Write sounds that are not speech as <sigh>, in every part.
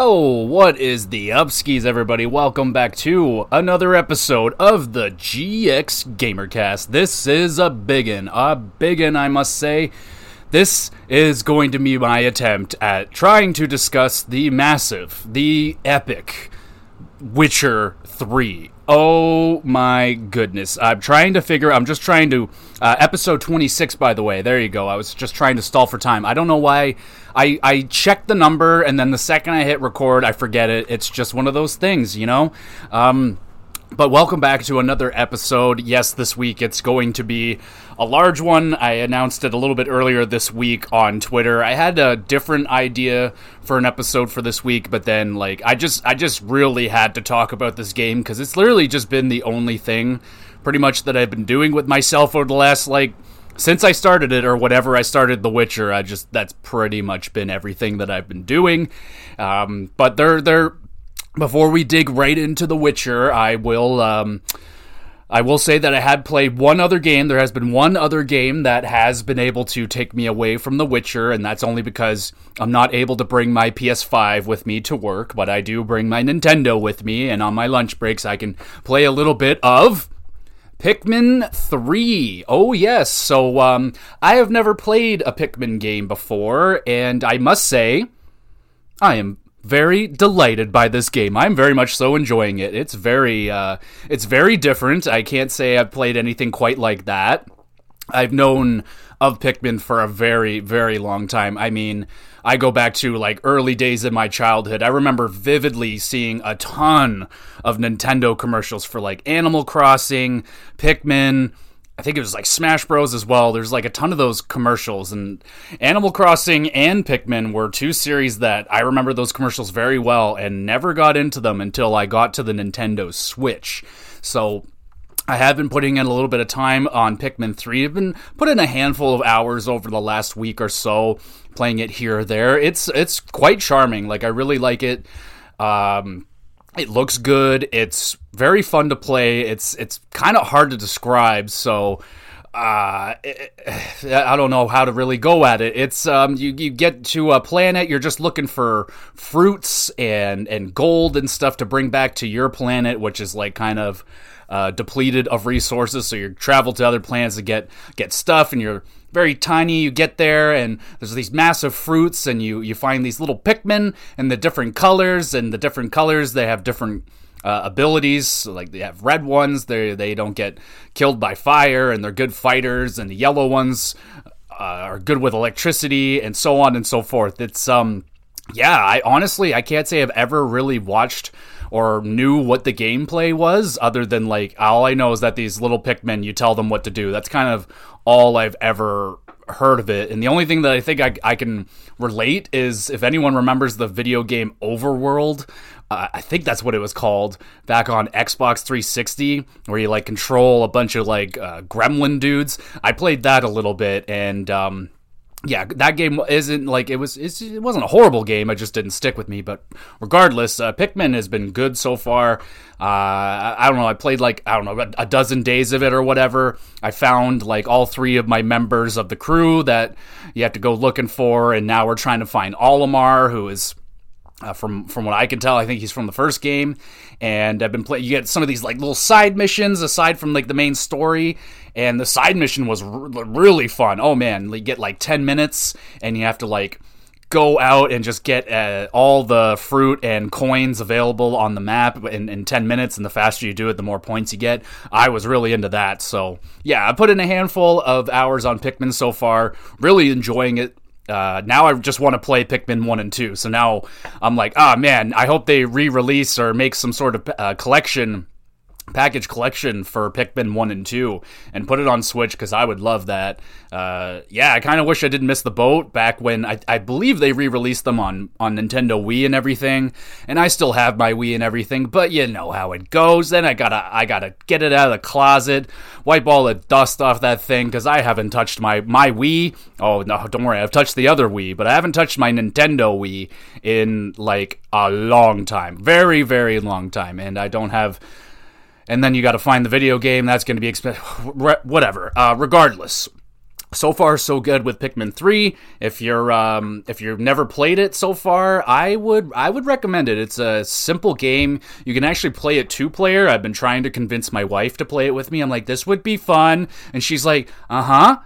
Oh, what is the upskis, everybody? Welcome back to another episode of the GX Gamercast. This is a biggin, a biggin, I must say. This is going to be my attempt at trying to discuss the massive, the epic Witcher 3. Oh my goodness. I'm trying to figure I'm just trying to uh, episode 26 by the way. There you go. I was just trying to stall for time. I don't know why I I checked the number and then the second I hit record, I forget it. It's just one of those things, you know? Um but welcome back to another episode. Yes, this week it's going to be a large one. I announced it a little bit earlier this week on Twitter. I had a different idea for an episode for this week, but then like I just I just really had to talk about this game cuz it's literally just been the only thing pretty much that I've been doing with myself over the last like since I started it or whatever I started The Witcher, I just that's pretty much been everything that I've been doing. Um, but they're they're before we dig right into The Witcher, I will um, I will say that I had played one other game. There has been one other game that has been able to take me away from The Witcher, and that's only because I'm not able to bring my PS5 with me to work, but I do bring my Nintendo with me, and on my lunch breaks I can play a little bit of Pikmin 3. Oh, yes. So, um, I have never played a Pikmin game before, and I must say, I am very delighted by this game. I'm very much so enjoying it. It's very uh, it's very different. I can't say I've played anything quite like that. I've known of Pikmin for a very very long time. I mean, I go back to like early days in my childhood. I remember vividly seeing a ton of Nintendo commercials for like Animal Crossing, Pikmin, I think it was like Smash Bros as well. There's like a ton of those commercials, and Animal Crossing and Pikmin were two series that I remember those commercials very well and never got into them until I got to the Nintendo Switch. So I have been putting in a little bit of time on Pikmin 3. I've been putting a handful of hours over the last week or so, playing it here or there. It's it's quite charming. Like I really like it. Um, it looks good. It's very fun to play. It's it's kind of hard to describe. So uh, I don't know how to really go at it. It's um, you you get to a planet, you're just looking for fruits and and gold and stuff to bring back to your planet, which is like kind of uh, depleted of resources. So you travel to other planets to get get stuff, and you're very tiny. You get there, and there's these massive fruits, and you you find these little Pikmin and the different colors, and the different colors they have different. Uh, abilities so like they have red ones they they don't get killed by fire and they're good fighters and the yellow ones uh, are good with electricity and so on and so forth it's um yeah i honestly i can't say i've ever really watched or knew what the gameplay was other than like all I know is that these little Pikmin you tell them what to do. That's kind of all I've ever heard of it. And the only thing that I think I, I can relate is if anyone remembers the video game Overlord, uh, I think that's what it was called back on Xbox 360, where you like control a bunch of like uh, gremlin dudes. I played that a little bit and um, yeah, that game isn't like it was. it wasn't a horrible game. It just didn't stick with me. But regardless, uh, Pikmin has been good so far. Uh, I don't know. I played like I don't know a dozen days of it or whatever. I found like all three of my members of the crew that you have to go looking for, and now we're trying to find Olimar, who is uh, from from what I can tell, I think he's from the first game, and I've been playing. You get some of these like little side missions aside from like the main story, and the side mission was r- really fun. Oh man, you get like ten minutes, and you have to like go out and just get uh, all the fruit and coins available on the map in, in 10 minutes. And the faster you do it the more points you get. I was really into that. So yeah i put in a handful of hours on pikmin so far. Really enjoying it uh, now I just want to play Pikmin 1 and 2. So now I'm like, ah, oh, man, I hope they re release or make some sort of uh, collection package collection for Pikmin 1 and 2 and put it on Switch because I would love that. Uh, yeah, I kind of wish I didn't miss the boat back when I, I believe they re released them on, on Nintendo Wii and everything. And I still have my Wii and everything, but you know how it goes. Then I gotta, I gotta get it out of the closet, wipe all the dust off that thing because I haven't touched my, my Wii. Oh, no, don't worry, I've touched the other Wii, but I haven't touched my Nintendo Wii in like a long time. Very, very long time. And I don't have and then you got to find the video game. That's going to be expensive. <sighs> Whatever. Uh, regardless, so far so good with Pikmin 3. If you're um, if you've never played it so far, I would I would recommend it. It's a simple game. You can actually play it two player. I've been trying to convince my wife to play it with me. I'm like, this would be fun, and she's like, uh huh.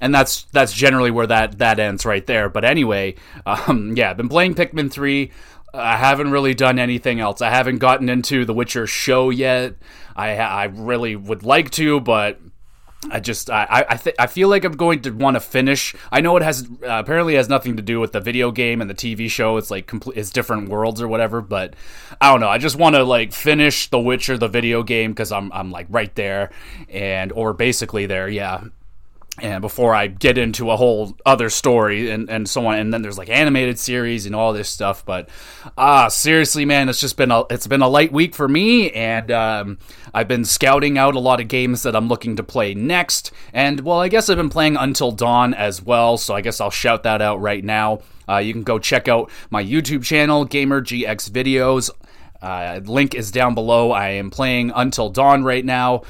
And that's that's generally where that that ends right there. But anyway, <laughs> um, yeah, I've been playing Pikmin 3. I haven't really done anything else. I haven't gotten into the Witcher show yet. I I really would like to, but I just I I, th- I feel like I'm going to want to finish. I know it has uh, apparently has nothing to do with the video game and the TV show. It's like complete it's different worlds or whatever. But I don't know. I just want to like finish The Witcher the video game because I'm I'm like right there and or basically there. Yeah and before I get into a whole other story and, and so on, and then there's like animated series and all this stuff. But ah, seriously, man, it's just been a it's been a light week for me, and um, I've been scouting out a lot of games that I'm looking to play next. And well, I guess I've been playing Until Dawn as well, so I guess I'll shout that out right now. Uh, you can go check out my YouTube channel, Gamer GX Videos. Uh, link is down below. I am playing Until Dawn right now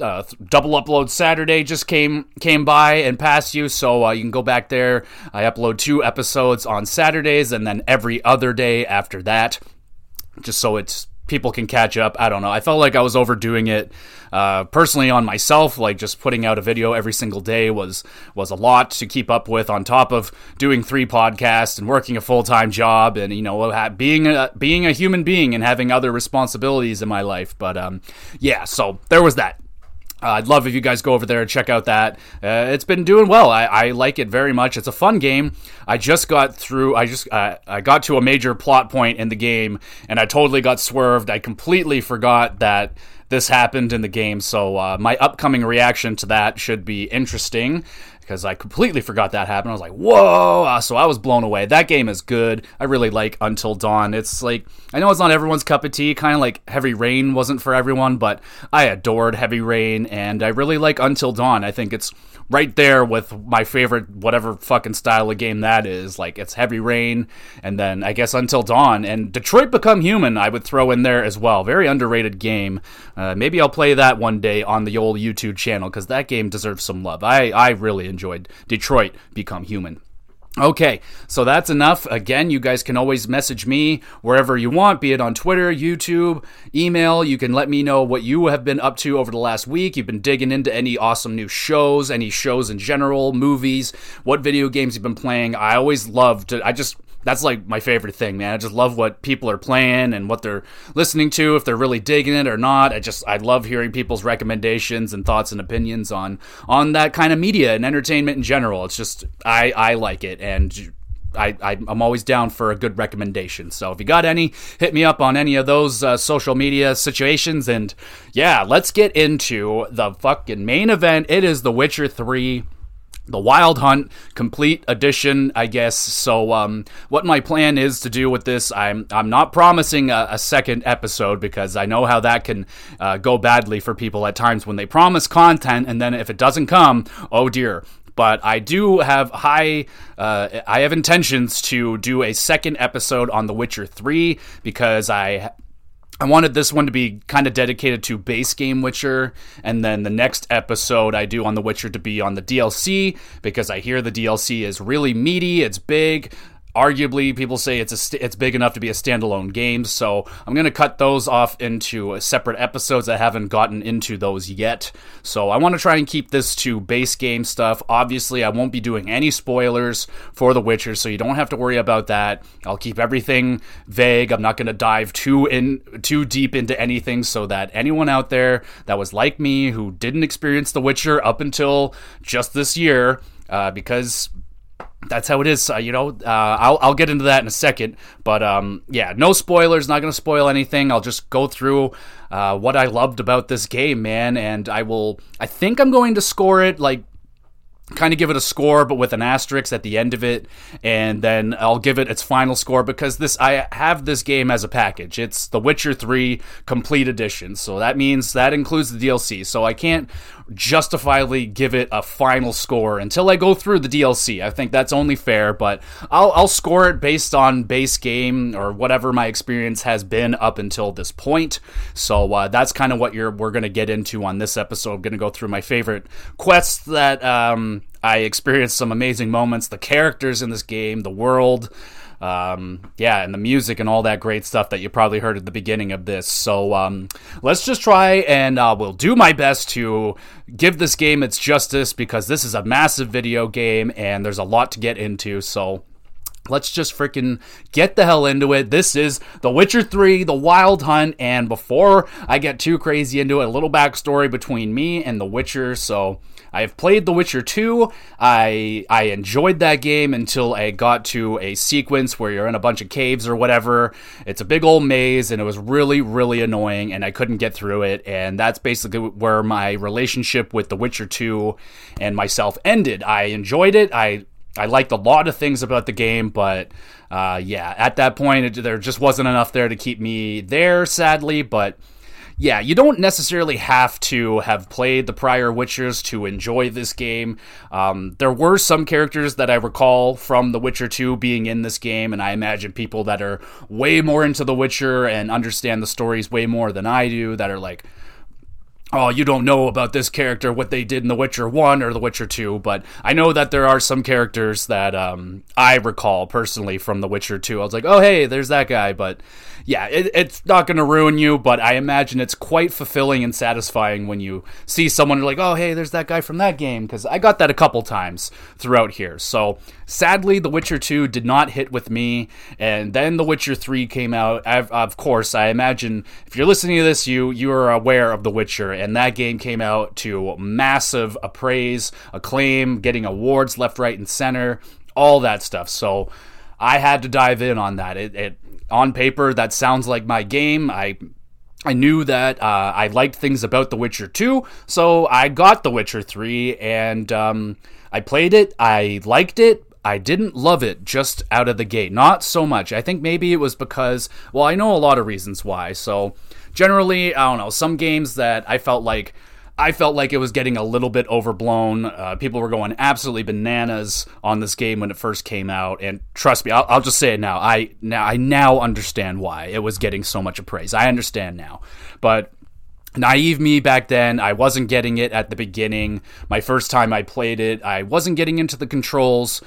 uh, double upload Saturday just came came by and passed you, so uh, you can go back there. I upload two episodes on Saturdays and then every other day after that, just so it's people can catch up. I don't know. I felt like I was overdoing it uh, personally on myself. Like just putting out a video every single day was was a lot to keep up with. On top of doing three podcasts and working a full time job, and you know being a being a human being and having other responsibilities in my life. But um, yeah, so there was that. Uh, I'd love if you guys go over there and check out that. Uh, it's been doing well. I, I, like it very much. It's a fun game. I just got through. I just uh, I got to a major plot point in the game, and I totally got swerved. I completely forgot that this happened in the game. So uh, my upcoming reaction to that should be interesting because I completely forgot that happened. I was like, whoa! Uh, so I was blown away. That game is good. I really like Until Dawn. It's like, I know it's not everyone's cup of tea, kind of like Heavy Rain wasn't for everyone, but I adored Heavy Rain, and I really like Until Dawn. I think it's right there with my favorite whatever fucking style of game that is. Like it's Heavy Rain, and then I guess Until Dawn and Detroit Become Human. I would throw in there as well. Very underrated game. Uh, maybe I'll play that one day on the old YouTube channel because that game deserves some love. I I really enjoyed Detroit Become Human. Okay, so that's enough. Again, you guys can always message me wherever you want, be it on Twitter, YouTube, email. You can let me know what you have been up to over the last week. You've been digging into any awesome new shows, any shows in general, movies, what video games you've been playing. I always love to, I just that's like my favorite thing, man. I just love what people are playing and what they're listening to, if they're really digging it or not. I just I love hearing people's recommendations and thoughts and opinions on on that kind of media and entertainment in general. It's just I I like it and I, I am always down for a good recommendation. So if you got any, hit me up on any of those uh, social media situations. And yeah, let's get into the fucking main event. It is The Witcher Three the Wild Hunt complete edition, I guess. So, um, what my plan is to do with this, I'm I'm not promising a, a second episode because I know how that can uh, go badly for people at times when they promise content and then if it doesn't come, oh dear. But I do have high, uh, I have intentions to do a second episode on The Witcher Three because I I wanted this one to be kind of dedicated to base game Witcher, and then the next episode I do on The Witcher to be on the DLC because I hear the DLC is really meaty, it's big arguably people say it's a st- it's big enough to be a standalone game so i'm going to cut those off into separate episodes i haven't gotten into those yet. So i want to try and keep this to base game stuff. Obviously i won't be doing any spoilers for the witcher so you don't have to worry about that. I'll keep everything vague. I'm not going to dive too in too deep into anything so that anyone out there that was like me who didn't experience the witcher up until just this year uh, because that's how it is. Uh, you know, uh, I'll I'll get into that in a second. But um, yeah, no spoilers. Not going to spoil anything. I'll just go through uh, what I loved about this game, man. And I will. I think I'm going to score it like kind of give it a score but with an asterisk at the end of it and then I'll give it its final score because this I have this game as a package. It's The Witcher 3 complete edition. So that means that includes the DLC. So I can't justifiably give it a final score until I go through the DLC. I think that's only fair, but I'll, I'll score it based on base game or whatever my experience has been up until this point. So uh, that's kind of what you're we're gonna get into on this episode. I'm gonna go through my favorite quests that um, I experienced some amazing moments, the characters in this game, the world um, yeah, and the music and all that great stuff that you probably heard at the beginning of this. So um, let's just try and uh, we'll do my best to give this game its justice because this is a massive video game and there's a lot to get into. So Let's just freaking get the hell into it. This is The Witcher 3, The Wild Hunt, and before I get too crazy into it, a little backstory between me and The Witcher. So, I have played The Witcher 2. I I enjoyed that game until I got to a sequence where you're in a bunch of caves or whatever. It's a big old maze and it was really really annoying and I couldn't get through it and that's basically where my relationship with The Witcher 2 and myself ended. I enjoyed it. I I liked a lot of things about the game, but uh, yeah, at that point, it, there just wasn't enough there to keep me there, sadly. But yeah, you don't necessarily have to have played the prior Witchers to enjoy this game. Um, there were some characters that I recall from The Witcher 2 being in this game, and I imagine people that are way more into The Witcher and understand the stories way more than I do that are like, oh, you don't know about this character, what they did in The Witcher 1 or The Witcher 2, but I know that there are some characters that um, I recall personally from The Witcher 2. I was like, oh, hey, there's that guy, but yeah, it, it's not going to ruin you, but I imagine it's quite fulfilling and satisfying when you see someone like, oh, hey, there's that guy from that game, because I got that a couple times throughout here. So sadly, The Witcher 2 did not hit with me, and then The Witcher 3 came out. I've, of course, I imagine if you're listening to this, you you are aware of The Witcher, and that game came out to massive appraise, acclaim, getting awards left, right, and center, all that stuff. So I had to dive in on that. It, it on paper that sounds like my game. I I knew that uh, I liked things about The Witcher 2, so I got The Witcher 3 and um, I played it. I liked it. I didn't love it just out of the gate. Not so much. I think maybe it was because, well, I know a lot of reasons why. So, generally, I don't know, some games that I felt like I felt like it was getting a little bit overblown. Uh, people were going absolutely bananas on this game when it first came out, and trust me, I'll, I'll, just say it now. I now I now understand why it was getting so much praise. I understand now, but naive me back then. I wasn't getting it at the beginning. My first time i played it i wasn't getting into the controls.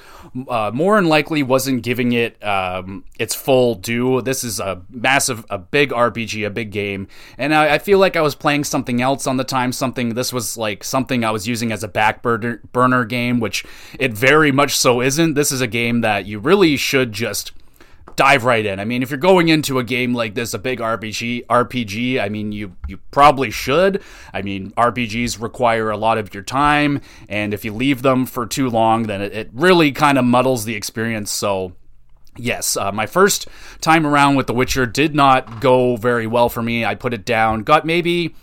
Uh, more than likely wasn't giving it um, its full due. This is a massive a big rpg a big game. And I, I, feel like i was playing something else on the time something this was like something i was using as a back burner, burner game which it very much so isn't. This is a game that you really should just dive right in. I mean, if you're going into a game like this, a big RPG, RPG, I mean, you you probably should. I mean, RPGs require a lot of your time, and if you leave them for too long, then it, it really kind of muddles the experience. So. Yes, uh, my first time around with The Witcher did not go very well for me. I put it down, got maybe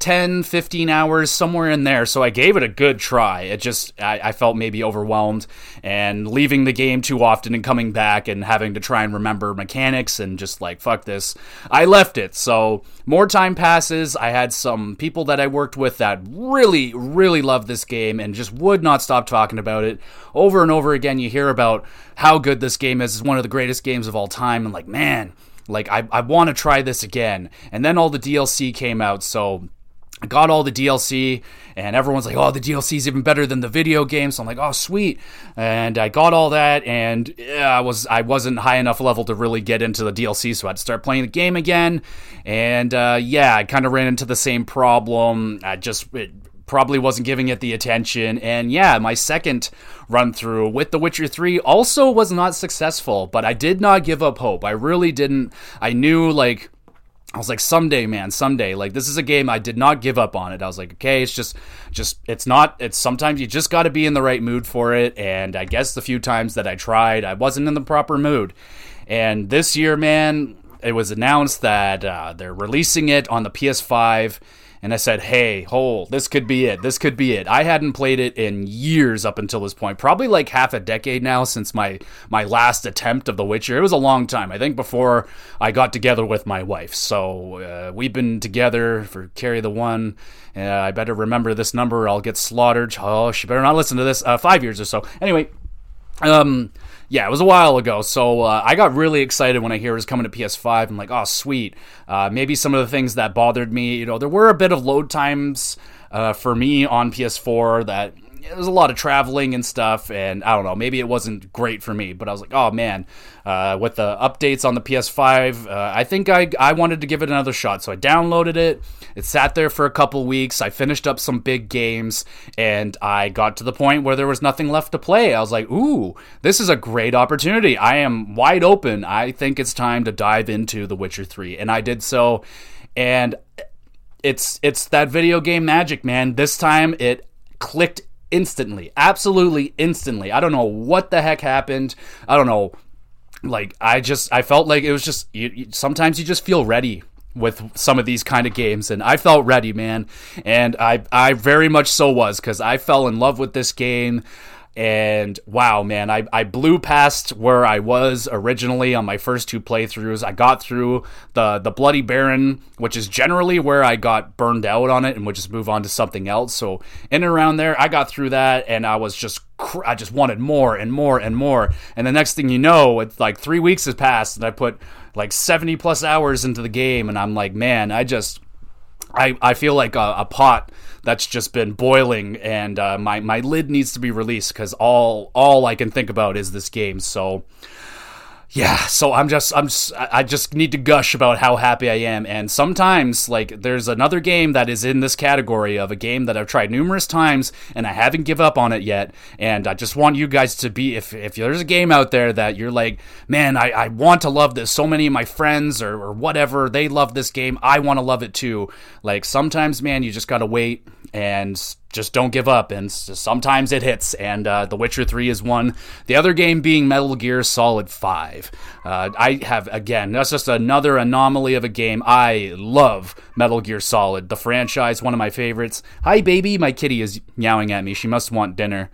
10, 15 hours, somewhere in there. So I gave it a good try. It just, I, I, felt maybe overwhelmed and leaving the game too often and coming back and having to try and remember mechanics and just like, fuck this. I left it. So more time passes. I had some people that I worked with that really, really loved this game and just would not stop talking about it. Over and over again, you hear about how good this game is. It's one of the greatest games of all time. And like, man, like I, I want to try this again. And then all the DLC came out. So I got all the DLC, and everyone's like, "Oh, the DLC is even better than the video game." So I'm like, "Oh, sweet!" And I got all that, and yeah, I was I wasn't high enough level to really get into the DLC, so I had to start playing the game again. And uh, yeah, I kind of ran into the same problem. I just probably wasn't giving it the attention. And yeah, my second run through with The Witcher 3 also was not successful, but I did not give up hope. I really didn't. I knew like I was like, someday, man, someday. Like this is a game I did not give up on it. I was like, okay, it's just, just, it's not. It's sometimes you just got to be in the right mood for it. And I guess the few times that I tried, I wasn't in the proper mood. And this year, man, it was announced that uh, they're releasing it on the PS5 and I said, "Hey, hole, this could be it. This could be it." I hadn't played it in years up until this point, probably like half a decade now since my my last attempt of The Witcher. It was a long time. I think before I got together with my wife. So uh, we've been together for Carry the One. Uh, I better remember this number. I'll get slaughtered. Oh, she better not listen to this. Uh, five years or so. Anyway, um yeah, it was a while ago. So uh, I got really excited when I hear it was coming to PS5. I'm like, oh, sweet. Uh, maybe some of the things that bothered me, you know, there were a bit of load times uh, for me on PS4 that it was a lot of traveling and stuff, and I don't know, maybe it wasn't great for me, but I was like, oh man, uh, with the updates on the PS5, uh, I think I, I wanted to give it another shot. So I downloaded it, it sat there for a couple weeks, I finished up some big games, and I got to the point where there was nothing left to play. I was like, ooh, this is a great opportunity. I am wide open. I think it's time to dive into The Witcher 3, and I did so, and it's it's that video game magic, man. This time it clicked instantly, absolutely instantly. I don't know what the heck happened. I don't know. Like I just I felt like it was just you, you, sometimes you just feel ready with some of these kind of games and I felt ready, man. And I I very much so was cuz I fell in love with this game and wow man I, I blew past where i was originally on my first two playthroughs. I got through the the bloody baron which is generally where i got burned out on it and would just move on to something else. So in and around there i got through that and i was just i just wanted more and more and more. And the next thing you know it's like three weeks has passed and i put like 70 plus hours into the game and i'm like man i just I, I feel like a, a pot that's just been boiling, and uh, my my lid needs to be released because all all I can think about is this game. So yeah so i'm just i'm just i just need to gush about how happy i am and sometimes like there's another game that is in this category of a game that i've tried numerous times and i haven't give up on it yet and i just want you guys to be if if there's a game out there that you're like man i, I want to love this so many of my friends or, or whatever they love this game i want to love it too. Like sometimes man you just gotta wait and just don't give up. And sometimes it hits, and uh, The Witcher 3 is one. The other game being Metal Gear Solid 5. Uh, I have, again, that's just another anomaly of a game. I love Metal Gear Solid, the franchise, one of my favorites. Hi, baby. My kitty is meowing at me. She must want dinner.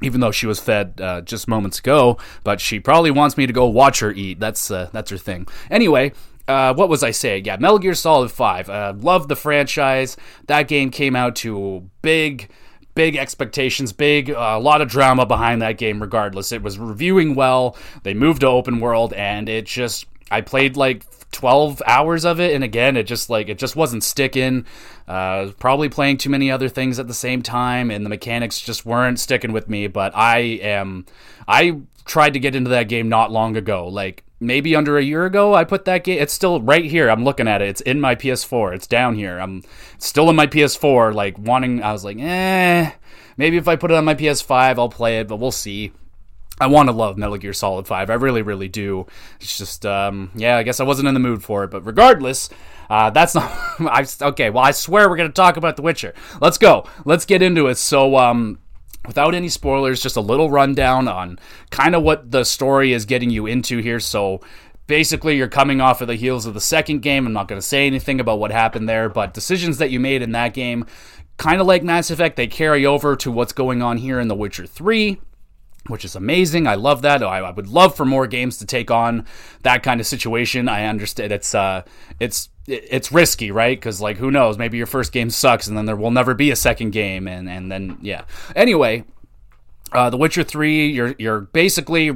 Even though she was fed uh, just moments ago, but she probably wants me to go watch her eat. That's uh, that's her thing. Anyway, uh, what was I saying? Yeah, Metal Gear Solid 5. Uh, love the franchise. That game came out to big, big expectations, big, uh, a lot of drama behind that game, regardless. It was reviewing well. They moved to open world, and it just, I played like 12 hours of it and again it just like it just wasn't sticking uh probably playing too many other things at the same time and the mechanics just weren't sticking with me but i am i tried to get into that game not long ago like maybe under a year ago I put that game it's still right here. I'm looking at it. It's in my PS4 it's down here. I'm still in my PS4 like wanting I was like eh maybe if I put it on my PS5 I'll play it but we'll see. I want to love Metal Gear Solid 5 I really really do. It's just um yeah I guess I wasn't in the mood for it but regardless uh, that's <laughs> not I okay well I swear we're going to talk about The Witcher. Let's go. Let's get into it. So um without any spoilers, just a little rundown on kind of what the story is getting you into here. So basically, you're coming off of the heels of the second game. I'm not going to say anything about what happened there, but decisions that you made in that game, kind of like Mass Effect, they carry over to what's going on here in The Witcher 3 which is amazing. I love that. I, I, would love for more games to take on that kind of situation. I understand it's uh, it's it's risky, right? Because like, who knows? Maybe your first game sucks, and then there will never be a second game, and and then yeah. Anyway, uh, The Witcher Three, you're you're basically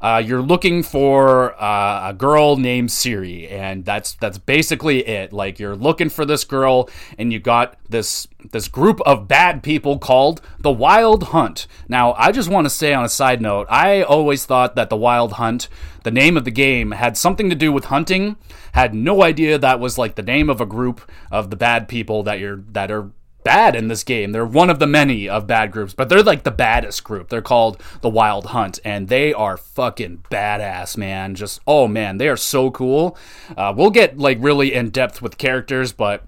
uh, you're looking for uh, a girl named Ciri, and that's that's basically it. Like you're looking for this girl, and you got this this group of bad people called the Wild Hunt. Now, I just want to say on a side note, I always thought that the Wild Hunt, the name of the game, had something to do with hunting. Had no idea that was like the name of a group of the bad people that you're that are bad in this game. They're one of the many of bad groups, but they're like the baddest group. They're called the Wild Hunt, and they are fucking badass, man. Just oh man, they are so cool. Uh, we'll get like really in depth with characters, but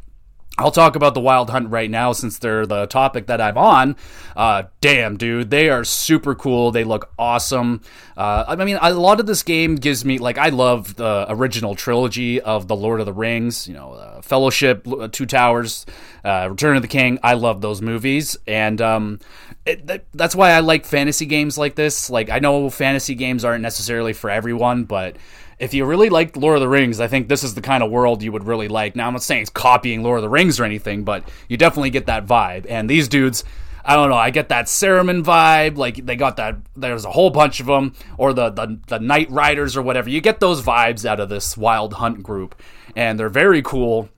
I'll talk about the Wild Hunt right now since they're the topic that I'm on. Uh, damn, dude, they are super cool. They look awesome. Uh, I mean, a lot of this game gives me like I love the original trilogy of the Lord of the Rings. You know, uh, Fellowship, uh, Two Towers, uh, Return of the King. I love those movies, and um, it, that, that's why I like fantasy games like this. Like, I know fantasy games aren't necessarily for everyone, but if you really like Lord of the Rings, I think this is the kind of world you would really like. Now, I'm not saying it's copying Lord of the Rings or anything, but you definitely get that vibe. And these dudes, I don't know, I get that Saruman vibe. Like they got that. There's a whole bunch of them, or the the the Knight Riders or whatever. You get those vibes out of this Wild Hunt group, and they're very cool.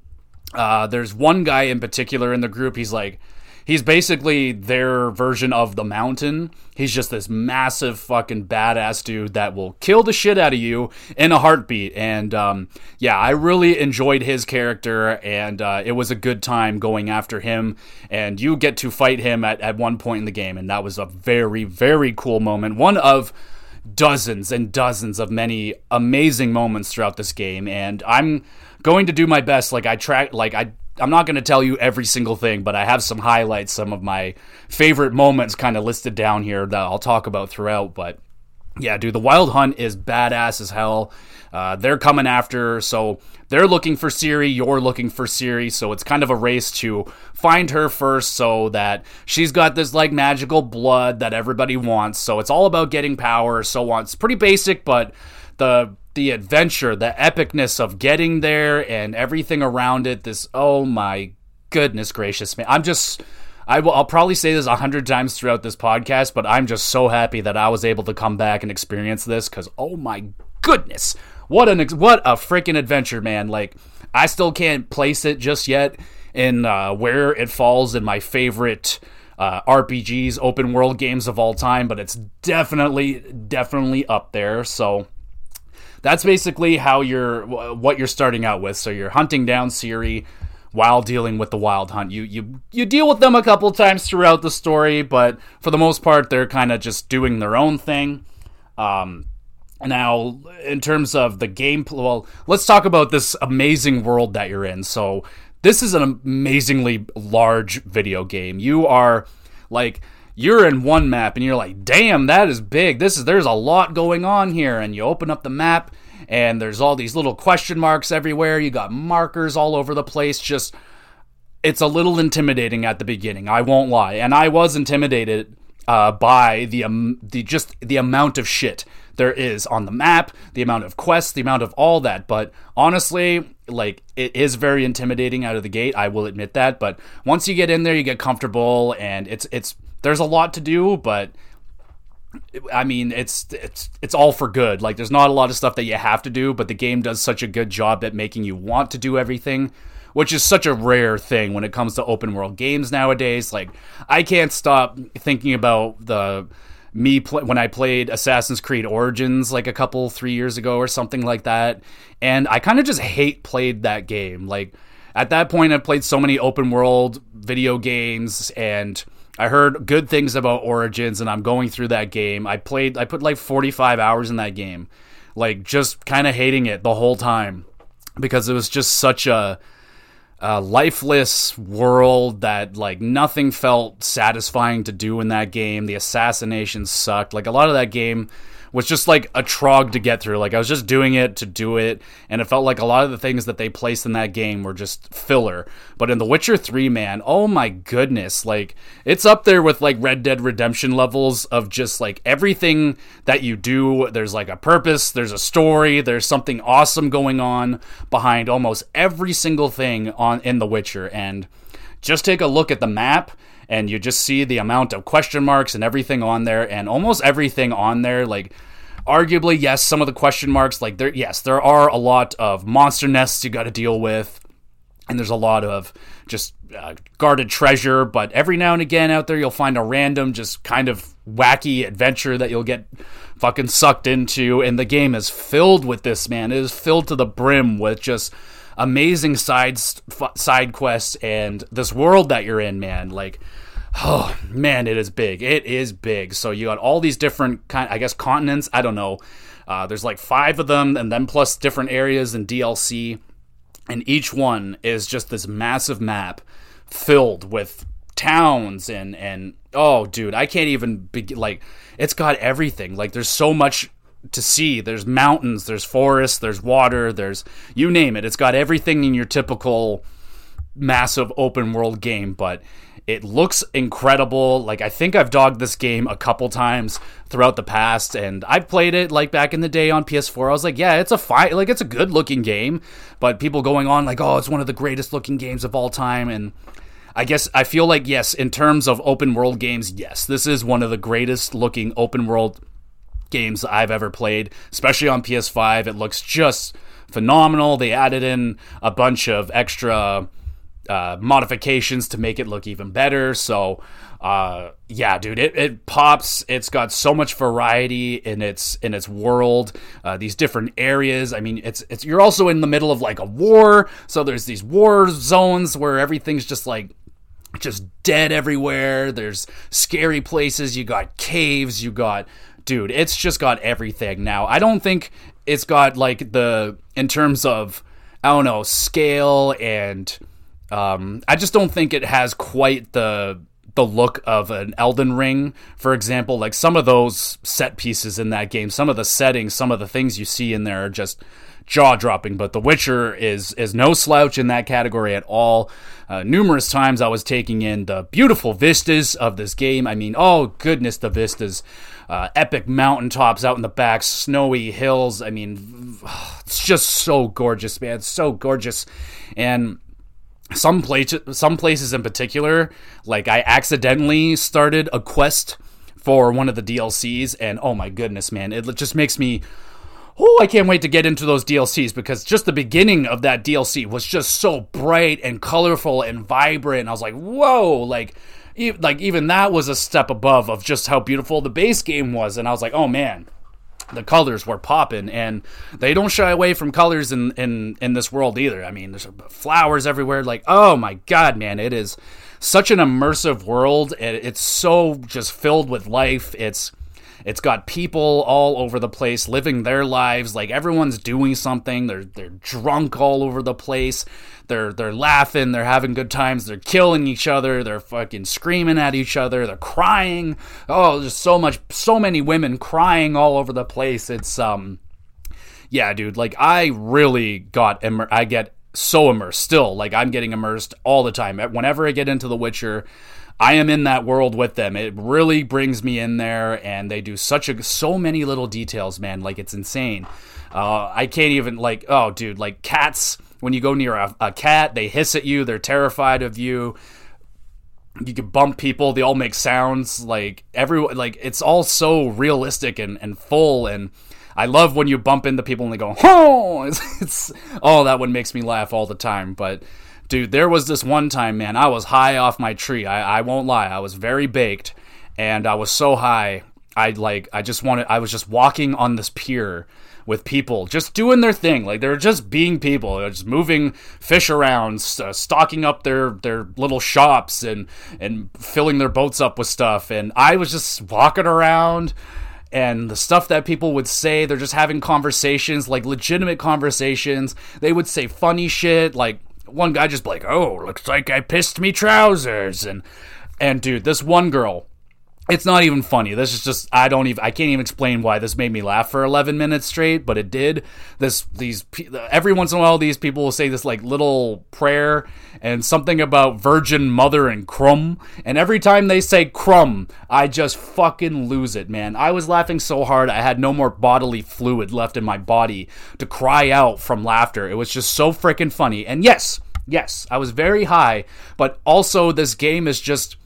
Uh, there's one guy in particular in the group. He's like he's basically their version of the mountain. He's just this massive fucking badass dude that will kill the shit out of you in a heartbeat. And um, yeah, I really enjoyed his character, and uh, it was a good time going after him. And you get to fight him at, at one point in the game, and that was a very, very cool moment. One of dozens and dozens of many amazing moments throughout this game, and I'm going to do my best. Like I track, like I I'm not going to tell you every single thing, but I have some highlights, some of my favorite moments kind of listed down here that I'll talk about throughout. But yeah, dude, the Wild Hunt is badass as hell. Uh, they're coming after, so they're looking for Ciri, you're looking for Ciri, so it's kind of a race to find her first so that she's got this like magical blood that everybody wants. So it's all about getting power, so on. It's pretty basic, but the the adventure, the epicness of getting there and everything around it. This, oh my goodness gracious, man. I'm just, I will, I'll probably say this a hundred times throughout this podcast, but I'm just so happy that I was able to come back and experience this because, oh my goodness, what an, what a freaking adventure, man. Like, I still can't place it just yet in uh, where it falls in my favorite uh, RPGs, open world games of all time, but it's definitely, definitely up there. So, that's basically how you're what you're starting out with. So you're hunting down Ciri while dealing with the wild hunt. You you you deal with them a couple times throughout the story, but for the most part, they're kind of just doing their own thing. Um, now, in terms of the game, well, let's talk about this amazing world that you're in. So this is an amazingly large video game. You are like you're in one map and you're like, damn, that is big. This is there's a lot going on here. And you open up the map and there's all these little question marks everywhere. You got markers all over the place. Just it's a little intimidating at the beginning. I won't lie, and I was intimidated uh, by the um, the just the amount of shit there is on the map, the amount of quests, the amount of all that. But honestly, like it is very intimidating out of the gate. I will admit that. But once you get in there, you get comfortable, and it's it's there's a lot to do, but I mean, it's it's it's all for good. Like, there's not a lot of stuff that you have to do, but the game does such a good job at making you want to do everything, which is such a rare thing when it comes to open world games nowadays. Like, I can't stop thinking about the me pl- when I played Assassin's Creed Origins like a couple three years ago or something like that, and I kind of just hate played that game. Like, at that point, I played so many open world video games and I heard good things about Origins, and I'm going through that game. I played, I put like 45 hours in that game, like just kind of hating it the whole time because it was just such a, a lifeless world that like nothing felt satisfying to do in that game. The assassinations sucked. Like a lot of that game was just like a trog to get through. Like I was just doing it to do it, and it felt like a lot of the things that they placed in that game were just filler. But in The Witcher 3, man, oh my goodness, like it's up there with like Red Dead Redemption levels of just like everything that you do, there's like a purpose, there's a story, there's something awesome going on behind almost every single thing on in The Witcher and just take a look at the map and you just see the amount of question marks and everything on there and almost everything on there like arguably yes some of the question marks like there yes there are a lot of monster nests you got to deal with and there's a lot of just uh, guarded treasure but every now and again out there you'll find a random just kind of wacky adventure that you'll get fucking sucked into and the game is filled with this man. It is filled to the brim with just amazing side side quests and this world that you're in, man. Like, oh man, it is big. It is big. So you got all these different kind, I guess, continents. I don't know. Uh, there's like five of them, and then plus different areas and DLC. and each one is just this massive map filled with towns and and oh dude i can't even be like it's got everything like there's so much to see there's mountains there's forests there's water there's you name it it's got everything in your typical massive open world game but it looks incredible. Like I think I've dogged this game a couple times throughout the past, and I've played it like back in the day on PS4. I was like, yeah, it's a fine, like it's a good looking game. But people going on like, oh, it's one of the greatest looking games of all time, and I guess I feel like yes, in terms of open world games, yes, this is one of the greatest looking open world games I've ever played, especially on PS5. It looks just phenomenal. They added in a bunch of extra uh, modifications to make it look even better. So, uh, yeah, dude, it, it pops. It's got so much variety in its in its world. Uh, these different areas. I mean, it's it's you're also in the middle of like a war. So there's these war zones where everything's just like just dead everywhere. There's scary places. You got caves. You got dude. It's just got everything. Now, I don't think it's got like the in terms of I don't know scale and um, I just don't think it has quite the the look of an Elden Ring, for example. Like some of those set pieces in that game, some of the settings, some of the things you see in there are just jaw dropping. But The Witcher is is no slouch in that category at all. Uh, numerous times I was taking in the beautiful vistas of this game. I mean, oh goodness, the vistas. Uh, epic mountaintops out in the back, snowy hills. I mean, it's just so gorgeous, man. It's so gorgeous. And some places some places in particular like i accidentally started a quest for one of the dlcs and oh my goodness man it just makes me oh i can't wait to get into those dlcs because just the beginning of that dlc was just so bright and colorful and vibrant i was like whoa like like even that was a step above of just how beautiful the base game was and i was like oh man the colors were popping and they don't shy away from colors in, in in this world either. I mean there's flowers everywhere like oh my god man it is such an immersive world it's so just filled with life. It's it's got people all over the place living their lives like everyone's doing something they're they're drunk all over the place they're they're laughing, they're having good times, they're killing each other, they're fucking screaming at each other, they're crying. Oh, there's so much so many women crying all over the place. It's um yeah, dude, like I really got immer- I get so immersed still. Like I'm getting immersed all the time. Whenever I get into The Witcher, I am in that world with them. It really brings me in there, and they do such a so many little details, man. Like it's insane. Uh, I can't even like oh, dude, like cats when you go near a, a cat, they hiss at you, they're terrified of you. You can bump people, they all make sounds like everyone like it's all so realistic and, and full and I love when you bump into people and they go, oh, <laughs> it's, it's oh, that one makes me laugh all the time. But dude, there was this one time, man, I was high off my tree. I, I won't lie, I was very baked, and I was so high. I like, I just wanted, I was just walking on this pier with people just doing their thing. Like they're just being people. They're just moving fish around, uh, stocking up their their little shops and and filling their boats up with stuff. And I was just walking around and the stuff that people would say they're just having conversations like legitimate conversations they would say funny shit like one guy just like oh looks like i pissed me trousers and and dude this one girl it's not even funny. This is just I don't even I can't even explain why this made me laugh for 11 minutes straight, but it did. This these every once in a while these people will say this like little prayer and something about Virgin Mother and crumb, and every time they say crumb, I just fucking lose it, man. I was laughing so hard I had no more bodily fluid left in my body to cry out from laughter. It was just so freaking funny. And yes, yes, I was very high, but also this game is just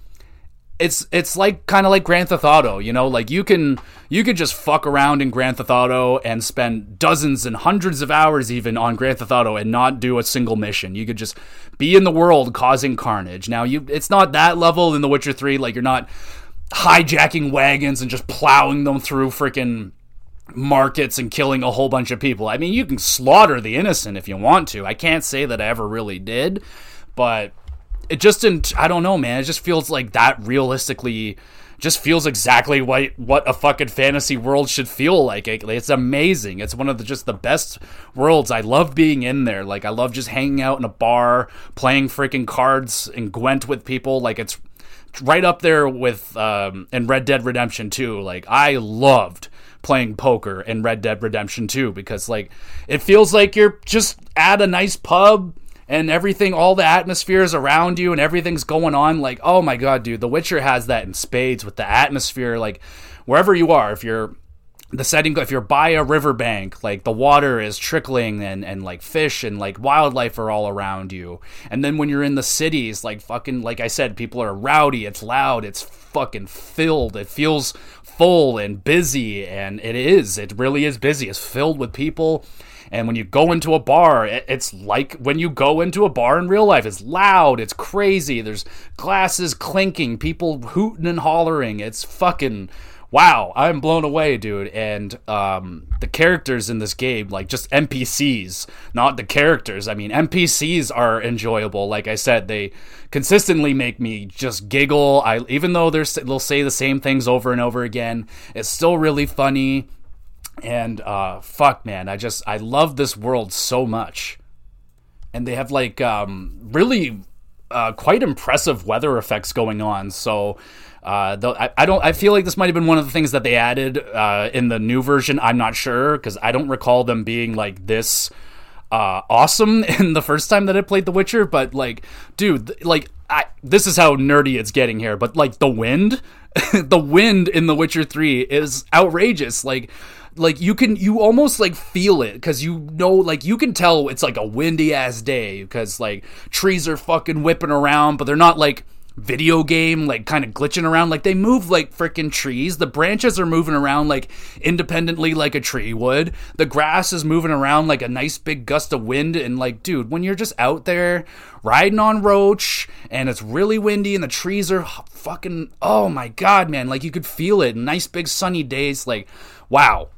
it's it's like kind of like Grand Theft Auto, you know, like you can you could just fuck around in Grand Theft Auto and spend dozens and hundreds of hours even on Grand Theft Auto and not do a single mission. You could just be in the world causing carnage. Now you it's not that level in The Witcher 3 like you're not hijacking wagons and just plowing them through freaking markets and killing a whole bunch of people. I mean, you can slaughter the innocent if you want to. I can't say that I ever really did, but it just didn't i don't know man it just feels like that realistically just feels exactly what what a fucking fantasy world should feel like. It's amazing. It's one of the just the best worlds. I love being in there. Like I love just hanging out in a bar, playing freaking cards and Gwent with people. Like it's right up there with um, in Red Dead Redemption 2. Like I loved playing poker in Red Dead Redemption 2 because like it feels like you're just at a nice pub and everything, all the atmosphere is around you and everything's going on. Like, oh my god, dude, The Witcher has that in spades with the atmosphere. Like, wherever you are, if you're the setting if you're by a riverbank like the water is trickling and and like fish and like wildlife are all around you and then when you're in the cities like fucking like i said people are rowdy it's loud it's fucking filled it feels full and busy and it is it really is busy it's filled with people and when you go into a bar, it's like when you go into a bar in real life. It's loud, it's crazy. There's glasses clinking, people hooting and hollering. It's fucking wow, I'm blown away, dude. And um, the characters in this game, like just NPCs, not the characters. I mean, NPCs are enjoyable. Like I said, they consistently make me just giggle. I even though they're, they'll say the same things over and over again, it's still really funny and uh, fuck, man, I just I love this world so much, and they have like um, really uh, quite impressive weather effects going on. So. Uh, I, I, don't, I feel like this might have been one of the things that they added uh, in the new version. I'm not sure because I don't recall them being like this uh, awesome <laughs> in the first time that I played The Witcher. But like, dude, like, I, this is how nerdy it's getting here. But like, the wind, <laughs> the wind in The Witcher Three is outrageous. Like, like you can you almost like feel it because you know like you can tell it's like a windy ass day because like trees are fucking whipping around but they're not like video game like kind of glitching around. Like they move like freaking trees. The branches are moving around like independently like a tree would. The grass is moving around like a nice big gust of wind and like dude when you're just out there riding on roach and it's really windy and the trees are fucking oh my god man. Like you could feel it. Nice big sunny days like wow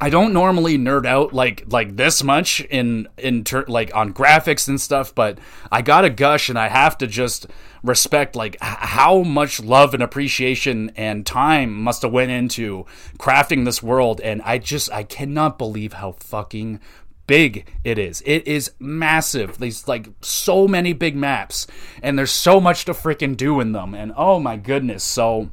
I don't normally nerd out like like this much in in ter- like on graphics and stuff, but I got a gush and I have to just respect like how much love and appreciation and time must have went into crafting this world and I just I cannot believe how fucking big it is. It is massive. These like so many big maps and there's so much to freaking do in them and oh my goodness. So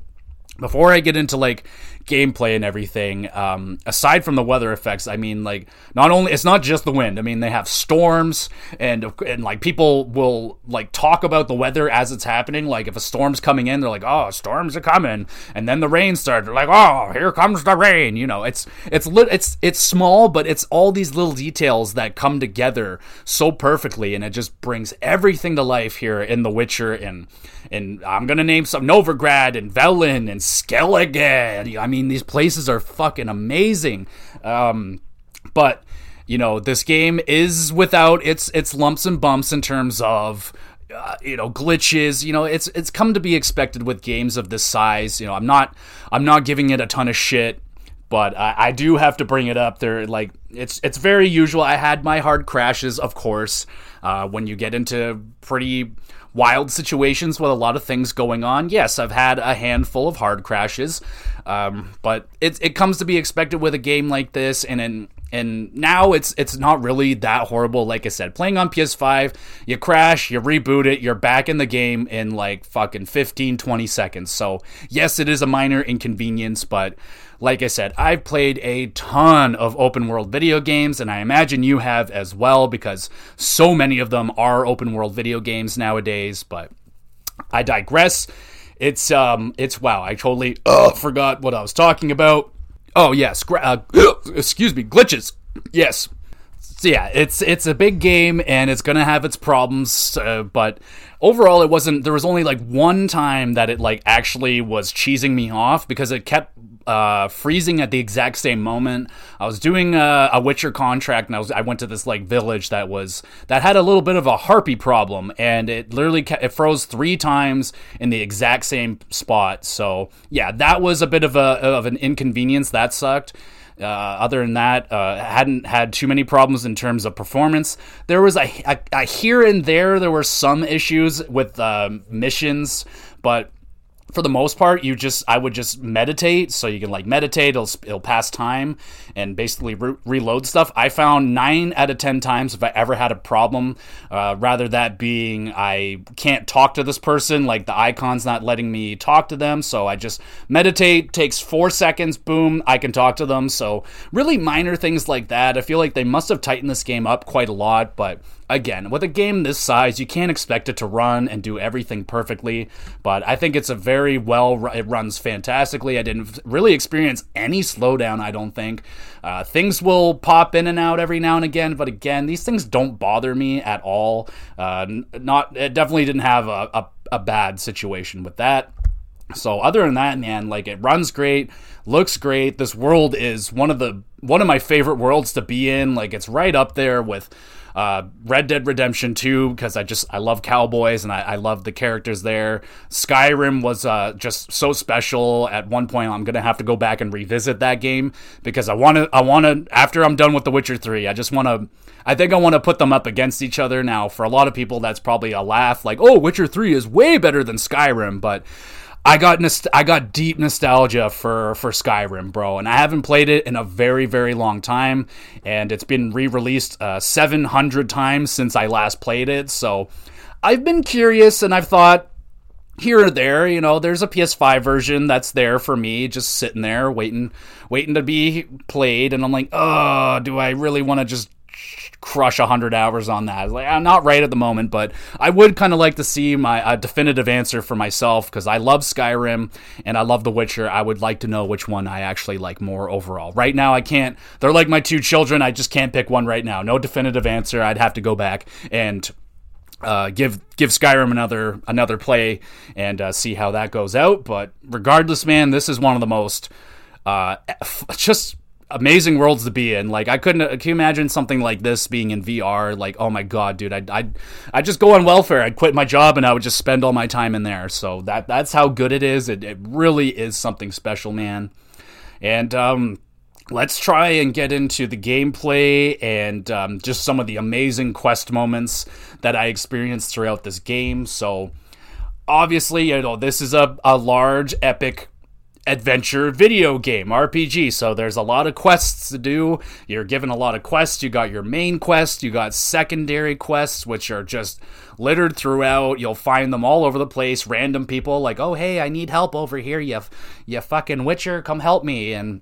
before I get into like gameplay and everything, um, aside from the weather effects, I mean, like not only it's not just the wind. I mean, they have storms and and like people will like talk about the weather as it's happening. Like if a storm's coming in, they're like, "Oh, storms are coming," and then the rain starts. They're like, "Oh, here comes the rain." You know, it's it's lit, it's it's small, but it's all these little details that come together so perfectly, and it just brings everything to life here in The Witcher. And and I'm gonna name some Novigrad and Velen and Skellige. I mean, these places are fucking amazing. Um, but you know, this game is without its its lumps and bumps in terms of uh, you know glitches you know it's it's come to be expected with games of this size you know i'm not i'm not giving it a ton of shit but I, I do have to bring it up there like it's it's very usual i had my hard crashes of course uh, when you get into pretty wild situations with a lot of things going on. Yes, I've had a handful of hard crashes, um, but it it comes to be expected with a game like this, and in and now it's it's not really that horrible like i said playing on ps5 you crash you reboot it you're back in the game in like fucking 15 20 seconds so yes it is a minor inconvenience but like I said, I've played a ton of open world video games, and I imagine you have as well, because so many of them are open world video games nowadays. But I digress. It's um, it's wow. I totally uh, forgot what I was talking about. Oh yes, uh, <gasps> excuse me, glitches. Yes, so yeah, it's it's a big game and it's gonna have its problems, uh, but overall, it wasn't. There was only like one time that it like actually was cheesing me off because it kept uh, freezing at the exact same moment. I was doing a, a, Witcher contract, and I was I went to this like village that was that had a little bit of a harpy problem, and it literally it froze three times in the exact same spot. So yeah, that was a bit of a of an inconvenience. That sucked. Uh, other than that, uh, hadn't had too many problems in terms of performance. There was a, a, a here and there there were some issues with uh, missions, but for the most part, you just I would just meditate, so you can like meditate. It'll, it'll pass time and basically re- reload stuff. I found nine out of ten times if I ever had a problem, uh, rather that being I can't talk to this person, like the icon's not letting me talk to them, so I just meditate. Takes four seconds, boom, I can talk to them. So really minor things like that. I feel like they must have tightened this game up quite a lot, but again, with a game this size, you can't expect it to run and do everything perfectly. But I think it's a very well, it runs fantastically. I didn't really experience any slowdown, I don't think. Uh, things will pop in and out every now and again, but again, these things don't bother me at all. Uh, not, it definitely didn't have a, a, a bad situation with that. So other than that, man, like it runs great, looks great. This world is one of the one of my favorite worlds to be in. Like it's right up there with uh, Red Dead Redemption 2 because I just I love cowboys and I, I love the characters there. Skyrim was uh, just so special. At one point, I'm gonna have to go back and revisit that game because I want to. I want to after I'm done with The Witcher 3. I just want to. I think I want to put them up against each other. Now, for a lot of people, that's probably a laugh. Like, oh, Witcher 3 is way better than Skyrim, but I got nost- I got deep nostalgia for for Skyrim, bro, and I haven't played it in a very very long time, and it's been re-released uh, 700 times since I last played it. So I've been curious, and I've thought here or there, you know, there's a PS5 version that's there for me, just sitting there waiting, waiting to be played, and I'm like, oh, do I really want to just crush 100 hours on that. Like, I'm not right at the moment, but I would kind of like to see my definitive answer for myself because I love Skyrim and I love The Witcher. I would like to know which one I actually like more overall. Right now, I can't. They're like my two children. I just can't pick one right now. No definitive answer. I'd have to go back and uh, give give Skyrim another another play and uh, see how that goes out. But regardless, man, this is one of the most uh, just amazing worlds to be in. Like I couldn't can you imagine something like this being in VR. Like oh my god, dude, I'd I'd, I'd just go on welfare. I'd quit my job and I would just spend all my time in there. So that that's how good it is. It, it really is something special, man. And um, let's try and get into the gameplay and um, just some of the amazing quest moments that I experienced throughout this game. So obviously, you know, this is a, a large, epic adventure video game RPG. So there's a lot of quests to do. You're given a lot of quests. You got your main quest, you got secondary quests which are just littered throughout. You'll find them all over the place. Random people like, "Oh, hey, I need help over here. You you fucking witcher, come help me." And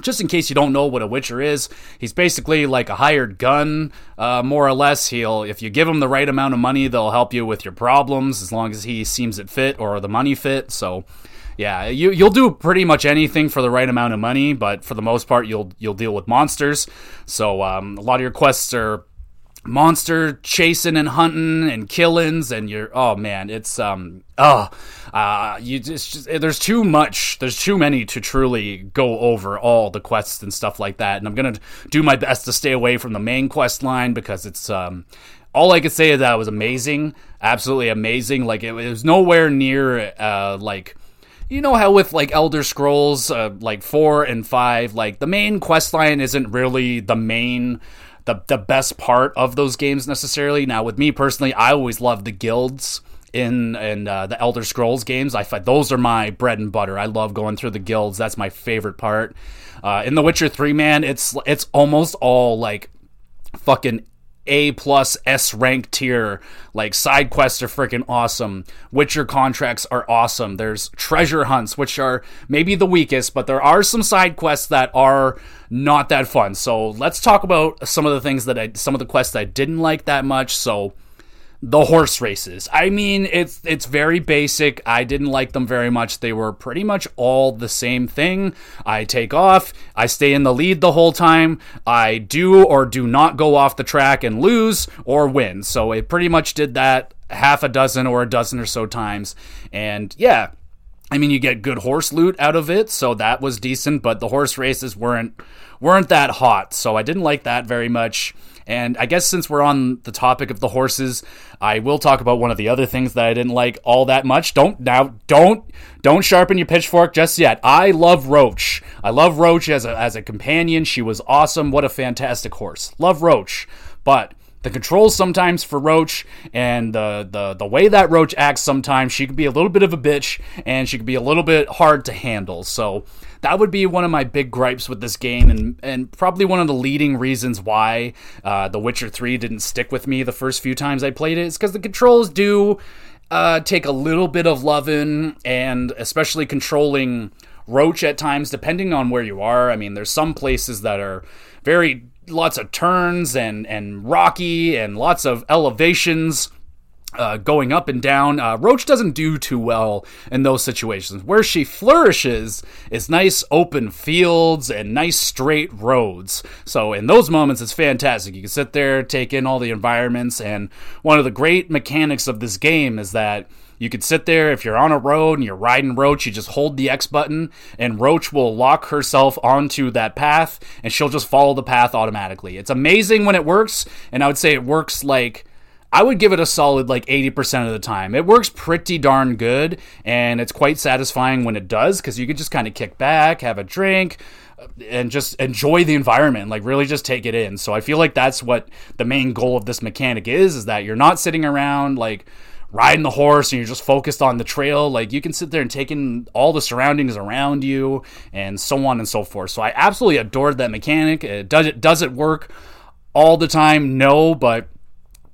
just in case you don't know what a witcher is he's basically like a hired gun uh, more or less he'll if you give him the right amount of money they'll help you with your problems as long as he seems it fit or the money fit so yeah, you you'll do pretty much anything for the right amount of money, but for the most part, you'll you'll deal with monsters. So um, a lot of your quests are monster chasing and hunting and killings and you're oh man it's um oh uh you just, just, there's too much there's too many to truly go over all the quests and stuff like that and i'm gonna do my best to stay away from the main quest line because it's um all i could say is that it was amazing absolutely amazing like it, it was nowhere near uh like you know how with like Elder Scrolls, uh, like four and five, like the main quest line isn't really the main, the the best part of those games necessarily. Now, with me personally, I always love the guilds in in uh, the Elder Scrolls games. I those are my bread and butter. I love going through the guilds. That's my favorite part. Uh, in The Witcher Three, man, it's it's almost all like fucking a plus S rank tier. Like side quests are freaking awesome. Witcher contracts are awesome. There's treasure hunts, which are maybe the weakest, but there are some side quests that are not that fun. So let's talk about some of the things that I, some of the quests I didn't like that much. So the horse races. I mean, it's it's very basic. I didn't like them very much. They were pretty much all the same thing. I take off, I stay in the lead the whole time. I do or do not go off the track and lose or win. So it pretty much did that half a dozen or a dozen or so times. And yeah, I mean, you get good horse loot out of it, so that was decent, but the horse races weren't weren't that hot. So I didn't like that very much. And I guess since we're on the topic of the horses, I will talk about one of the other things that I didn't like all that much. Don't now don't don't sharpen your pitchfork just yet. I love Roach. I love Roach as a as a companion. She was awesome. What a fantastic horse. Love Roach. But the controls sometimes for Roach and the, the the way that Roach acts sometimes she could be a little bit of a bitch and she could be a little bit hard to handle. So that would be one of my big gripes with this game and and probably one of the leading reasons why uh, The Witcher 3 didn't stick with me the first few times I played it is because the controls do uh, take a little bit of loving and especially controlling Roach at times depending on where you are. I mean there's some places that are very lots of turns and and rocky and lots of elevations. Uh, going up and down. Uh, Roach doesn't do too well in those situations. Where she flourishes is nice open fields and nice straight roads. So in those moments, it's fantastic. You can sit there, take in all the environments, and one of the great mechanics of this game is that you could sit there if you're on a road and you're riding Roach, you just hold the X button and Roach will lock herself onto that path and she'll just follow the path automatically. It's amazing when it works, and I would say it works like I would give it a solid like 80% of the time. It works pretty darn good, and it's quite satisfying when it does because you can just kind of kick back, have a drink, uh, and just enjoy the environment like really just take it in so i feel like that's what the main goal of this mechanic is is that you're not sitting around like riding the horse and you're just focused on the trail, like you can sit there and take in all the surroundings around you and so on and so forth. So I absolutely adored that mechanic. It does it does it work all the time? No, but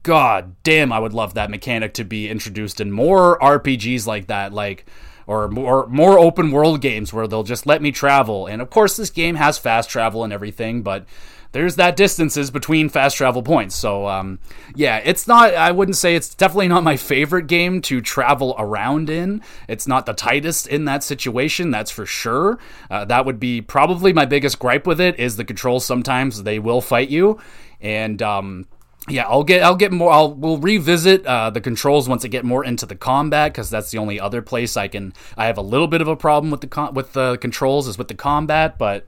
god damn, I would love that mechanic to be introduced in more RPGs like that, like or more more open world games where they'll just let me travel. And of course this game has fast travel and everything, but there's that distances between fast travel points. So um, yeah, it's not. I wouldn't say it's definitely not my favorite game to travel around in. It's not the tightest in that situation. That's for sure. Uh, that would be probably my biggest gripe with it. Is the controls sometimes they will fight you, and um, yeah, I'll get I'll get more. I'll we'll revisit uh, the controls once I get more into the combat because that's the only other place I can. I have a little bit of a problem with the con- with the controls is with the combat, but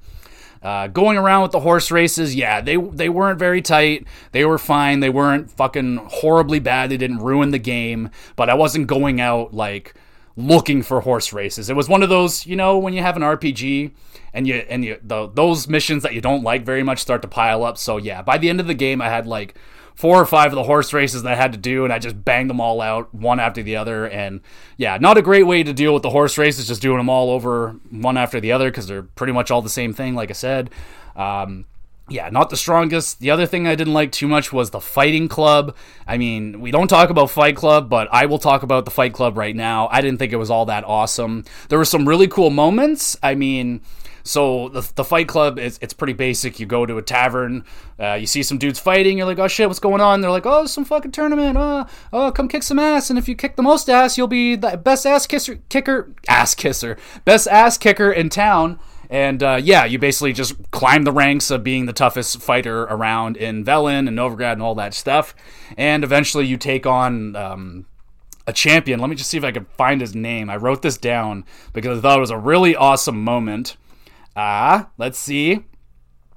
uh, going around with the horse races, yeah, they they weren't very tight. They were fine. They weren't fucking horribly bad. They didn't ruin the game. But I wasn't going out like looking for horse races. It was one of those, you know, when you have an RPG and you and you the, those missions that you don't like very much start to pile up. So yeah, by the end of the game, I had like four or five of the horse races that I had to do, and I just banged them all out one after the other. And yeah, not a great way to deal with the horse races, just doing them all over one after the other because they're pretty much all the same thing, like I said. Um, yeah, not the strongest. The other thing I didn't like too much was the Fighting Club. I mean, we don't talk about Fight Club, but I will talk about the Fight Club right now. I didn't think it was all that awesome. There were some really cool moments. I mean, so the, the Fight Club is it's pretty basic. You go to a tavern, uh, you see some dudes fighting. You're like, oh shit, what's going on? They're like, oh, some fucking tournament. Oh, oh, come kick some ass. And if you kick the most ass, you'll be the best ass kisser, kicker, ass kisser, best ass kicker in town. And uh, yeah, you basically just climb the ranks of being the toughest fighter around in Velen and Novigrad and all that stuff. And eventually you take on um, a champion. Let me just see if I can find his name. I wrote this down because I thought it was a really awesome moment. Ah, uh, let's see.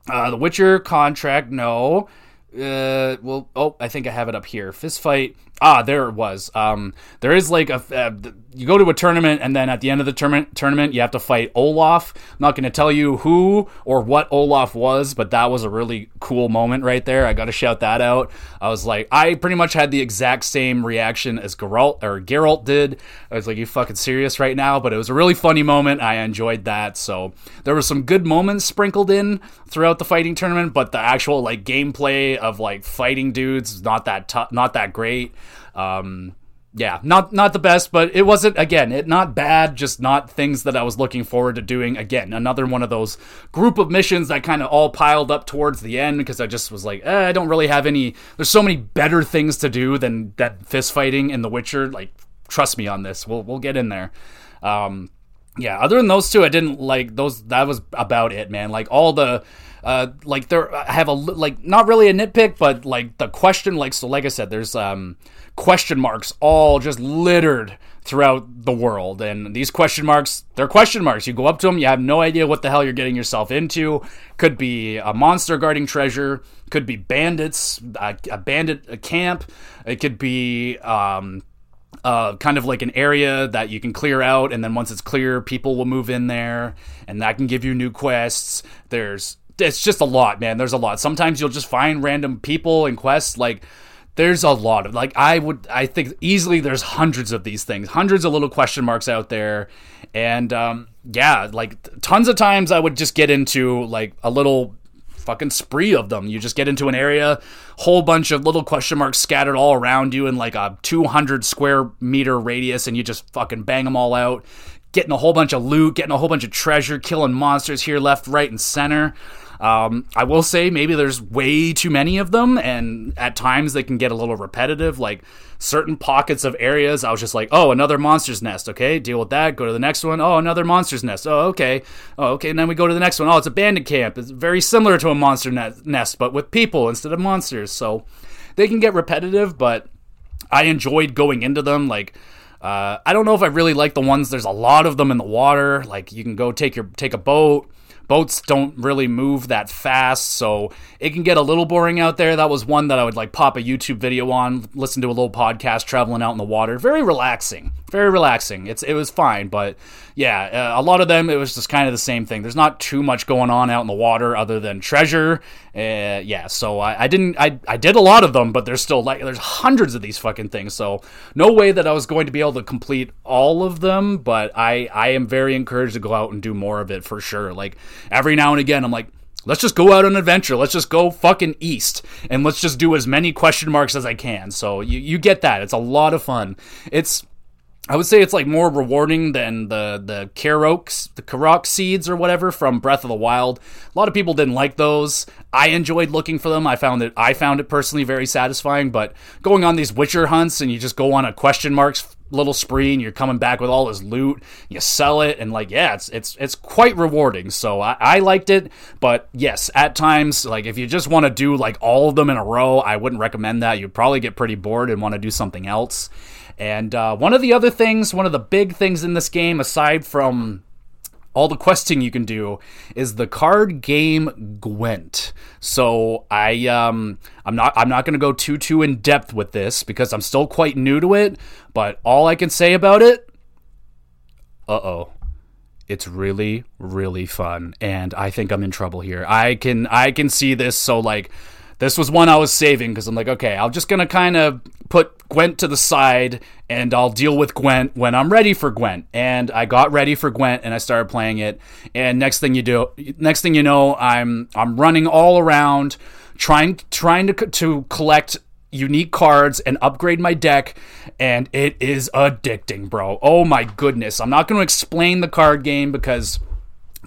Uh, the Witcher contract, no. Uh, well, oh, I think I have it up here. Fist fight. Ah, there it was. Um, there is like a. Uh, you go to a tournament, and then at the end of the tournament, tournament, you have to fight Olaf. I'm not going to tell you who or what Olaf was, but that was a really cool moment right there. I got to shout that out. I was like, I pretty much had the exact same reaction as Geralt or Geralt did. I was like, you fucking serious right now? But it was a really funny moment. I enjoyed that. So there were some good moments sprinkled in throughout the fighting tournament, but the actual like gameplay of like fighting dudes not that not that great. Um, yeah, not not the best, but it wasn't again, it not bad, just not things that I was looking forward to doing. Again, another one of those group of missions that kind of all piled up towards the end because I just was like, eh, I don't really have any. There's so many better things to do than that fist fighting in The Witcher. Like, trust me on this. We'll we'll get in there. Um, yeah, other than those two, I didn't like those. That was about it, man. Like all the uh, like there I have a like not really a nitpick, but like the question, like so, like I said, there's um question marks all just littered throughout the world, and these question marks, they're question marks. You go up to them, you have no idea what the hell you're getting yourself into. Could be a monster guarding treasure, could be bandits, a, a bandit a camp, it could be um uh, kind of like an area that you can clear out, and then once it's clear, people will move in there, and that can give you new quests. There's it's just a lot, man. There's a lot. Sometimes you'll just find random people and quests like there's a lot of like I would I think easily there's hundreds of these things, hundreds of little question marks out there, and um, yeah, like tons of times I would just get into like a little fucking spree of them. You just get into an area, whole bunch of little question marks scattered all around you in like a 200 square meter radius, and you just fucking bang them all out, getting a whole bunch of loot, getting a whole bunch of treasure, killing monsters here, left, right, and center. Um, I will say maybe there's way too many of them, and at times they can get a little repetitive. Like certain pockets of areas, I was just like, oh, another monster's nest. Okay, deal with that. Go to the next one. Oh, another monster's nest. Oh, okay. Oh, okay. And then we go to the next one. Oh, it's a bandit camp. It's very similar to a monster nest, but with people instead of monsters. So they can get repetitive, but I enjoyed going into them. Like, uh, I don't know if I really like the ones. There's a lot of them in the water. Like you can go take your take a boat boats don't really move that fast, so it can get a little boring out there. That was one that I would like pop a YouTube video on, listen to a little podcast traveling out in the water. Very relaxing, very relaxing. It's it was fine, but yeah, uh, a lot of them it was just kind of the same thing. There's not too much going on out in the water other than treasure. Uh, yeah, so I, I didn't I I did a lot of them, but there's still like there's hundreds of these fucking things. So no way that I was going to be able to complete all of them, but I I am very encouraged to go out and do more of it for sure. Like every now and again, I'm like let's just go out on an adventure. Let's just go fucking east and let's just do as many question marks as I can. So you, you get that. It's a lot of fun. It's I would say it's like more rewarding than the the Koroks, the Korok seeds or whatever from Breath of the Wild. A lot of people didn't like those. I enjoyed looking for them. I found it I found it personally very satisfying, but going on these Witcher hunts and you just go on a question marks little spree and you're coming back with all this loot, you sell it and like yeah, it's it's it's quite rewarding. So I, I liked it, but yes, at times like if you just want to do like all of them in a row, I wouldn't recommend that. You'd probably get pretty bored and want to do something else. And uh, one of the other things, one of the big things in this game, aside from all the questing you can do is the card game Gwent. So I um I'm not I'm not going to go too too in depth with this because I'm still quite new to it, but all I can say about it Uh-oh. It's really really fun and I think I'm in trouble here. I can I can see this so like this was one I was saving because I'm like, okay, I'm just gonna kind of put Gwent to the side and I'll deal with Gwent when I'm ready for Gwent. And I got ready for Gwent and I started playing it. And next thing you do, next thing you know, I'm I'm running all around trying trying to to collect unique cards and upgrade my deck and it is addicting, bro. Oh my goodness. I'm not going to explain the card game because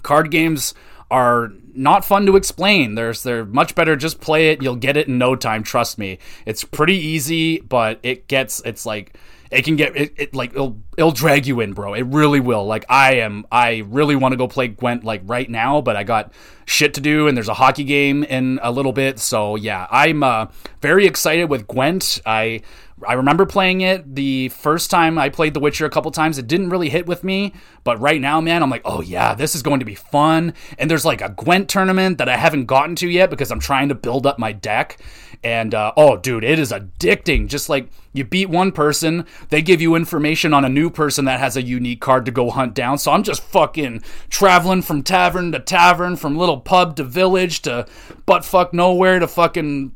card games are not fun to explain. There's they're much better just play it. You'll get it in no time. Trust me. It's pretty easy, but it gets it's like it can get it, it like it'll it'll drag you in, bro. It really will. Like I am I really want to go play Gwent like right now, but I got shit to do and there's a hockey game in a little bit. So yeah, I'm uh, very excited with Gwent. I I remember playing it the first time I played The Witcher a couple times. It didn't really hit with me, but right now, man, I'm like, oh yeah, this is going to be fun. And there's like a Gwent tournament that I haven't gotten to yet because I'm trying to build up my deck. And uh, oh, dude, it is addicting. Just like you beat one person, they give you information on a new person that has a unique card to go hunt down. So I'm just fucking traveling from tavern to tavern, from little pub to village to butt fuck nowhere to fucking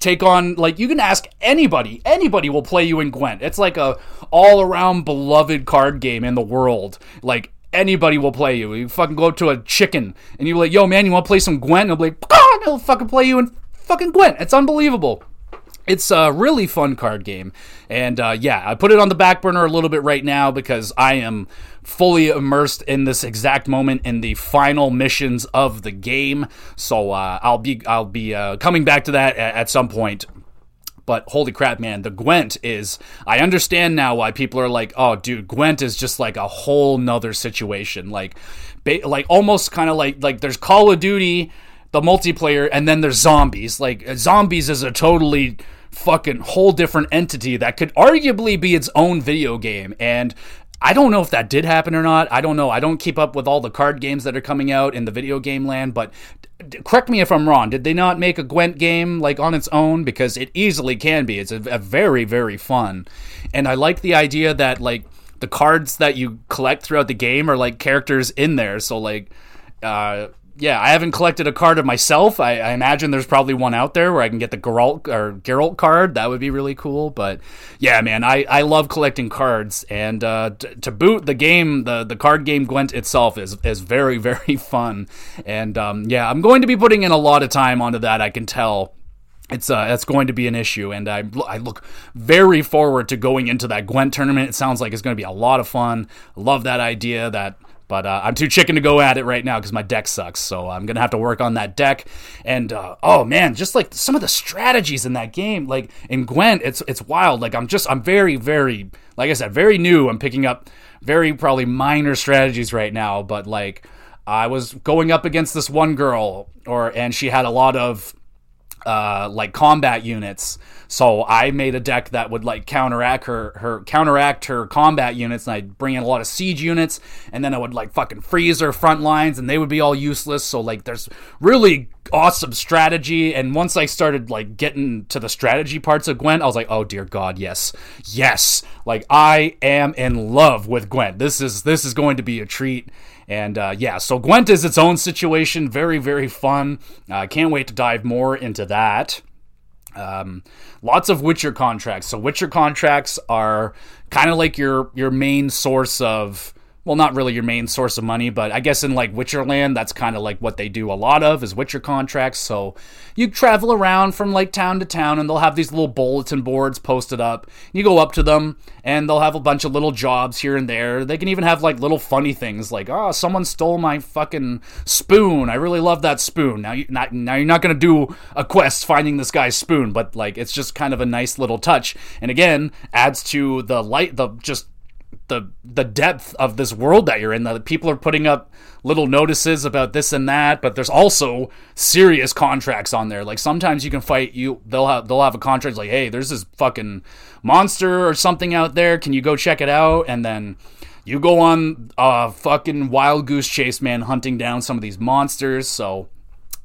take on like you can ask anybody. Anybody will play you in gwent. It's like a all around beloved card game in the world. Like anybody will play you. You fucking go up to a chicken and you're like yo man you want to play some gwent? And he'll be like oh, he'll fucking play you in fucking gwent. It's unbelievable it's a really fun card game. And uh, yeah, I put it on the back burner a little bit right now because I am fully immersed in this exact moment in the final missions of the game. So uh, I'll be I'll be uh, coming back to that at, at some point. But holy crap, man, the Gwent is. I understand now why people are like, oh, dude, Gwent is just like a whole nother situation. Like, ba- like almost kind of like like there's Call of Duty, the multiplayer, and then there's zombies. Like zombies is a totally fucking whole different entity that could arguably be its own video game. And I don't know if that did happen or not. I don't know. I don't keep up with all the card games that are coming out in the video game land, but correct me if I'm wrong. Did they not make a Gwent game like on its own? Because it easily can be. It's a, a very, very fun. And I like the idea that like the cards that you collect throughout the game are like characters in there. So like, uh, yeah, I haven't collected a card of myself. I, I, imagine there's probably one out there where I can get the Geralt or Geralt card. That would be really cool. But yeah, man, I, I love collecting cards, and uh, t- to boot, the game, the the card game Gwent itself is is very <laughs> very fun. And um, yeah, I'm going to be putting in a lot of time onto that. I can tell it's uh, that's going to be an issue, and I I look very forward to going into that Gwent tournament. It sounds like it's going to be a lot of fun. love that idea that but uh, I'm too chicken to go at it right now because my deck sucks. So I'm gonna have to work on that deck. And uh, oh man, just like some of the strategies in that game, like in Gwent, it's it's wild. Like I'm just I'm very very like I said very new. I'm picking up very probably minor strategies right now, but like. I was going up against this one girl, or and she had a lot of uh, like combat units. So I made a deck that would like counteract her her counteract her combat units, and I'd bring in a lot of siege units, and then I would like fucking freeze her front lines, and they would be all useless. So like, there's really awesome strategy. And once I started like getting to the strategy parts of Gwent, I was like, oh dear God, yes, yes, like I am in love with Gwent. This is this is going to be a treat. And uh, yeah, so Gwent is its own situation. Very, very fun. I uh, can't wait to dive more into that. Um, lots of Witcher contracts. So Witcher contracts are kind of like your your main source of well, not really your main source of money, but I guess in like Witcherland, that's kind of like what they do a lot of is Witcher contracts. So you travel around from like town to town, and they'll have these little bulletin boards posted up. You go up to them, and they'll have a bunch of little jobs here and there. They can even have like little funny things like, oh, someone stole my fucking spoon. I really love that spoon. Now you not now you're not gonna do a quest finding this guy's spoon, but like it's just kind of a nice little touch. And again, adds to the light, the just the the depth of this world that you're in. That people are putting up little notices about this and that, but there's also serious contracts on there. Like sometimes you can fight you they'll have they'll have a contract like, hey, there's this fucking monster or something out there. Can you go check it out? And then you go on a fucking wild goose chase, man, hunting down some of these monsters. So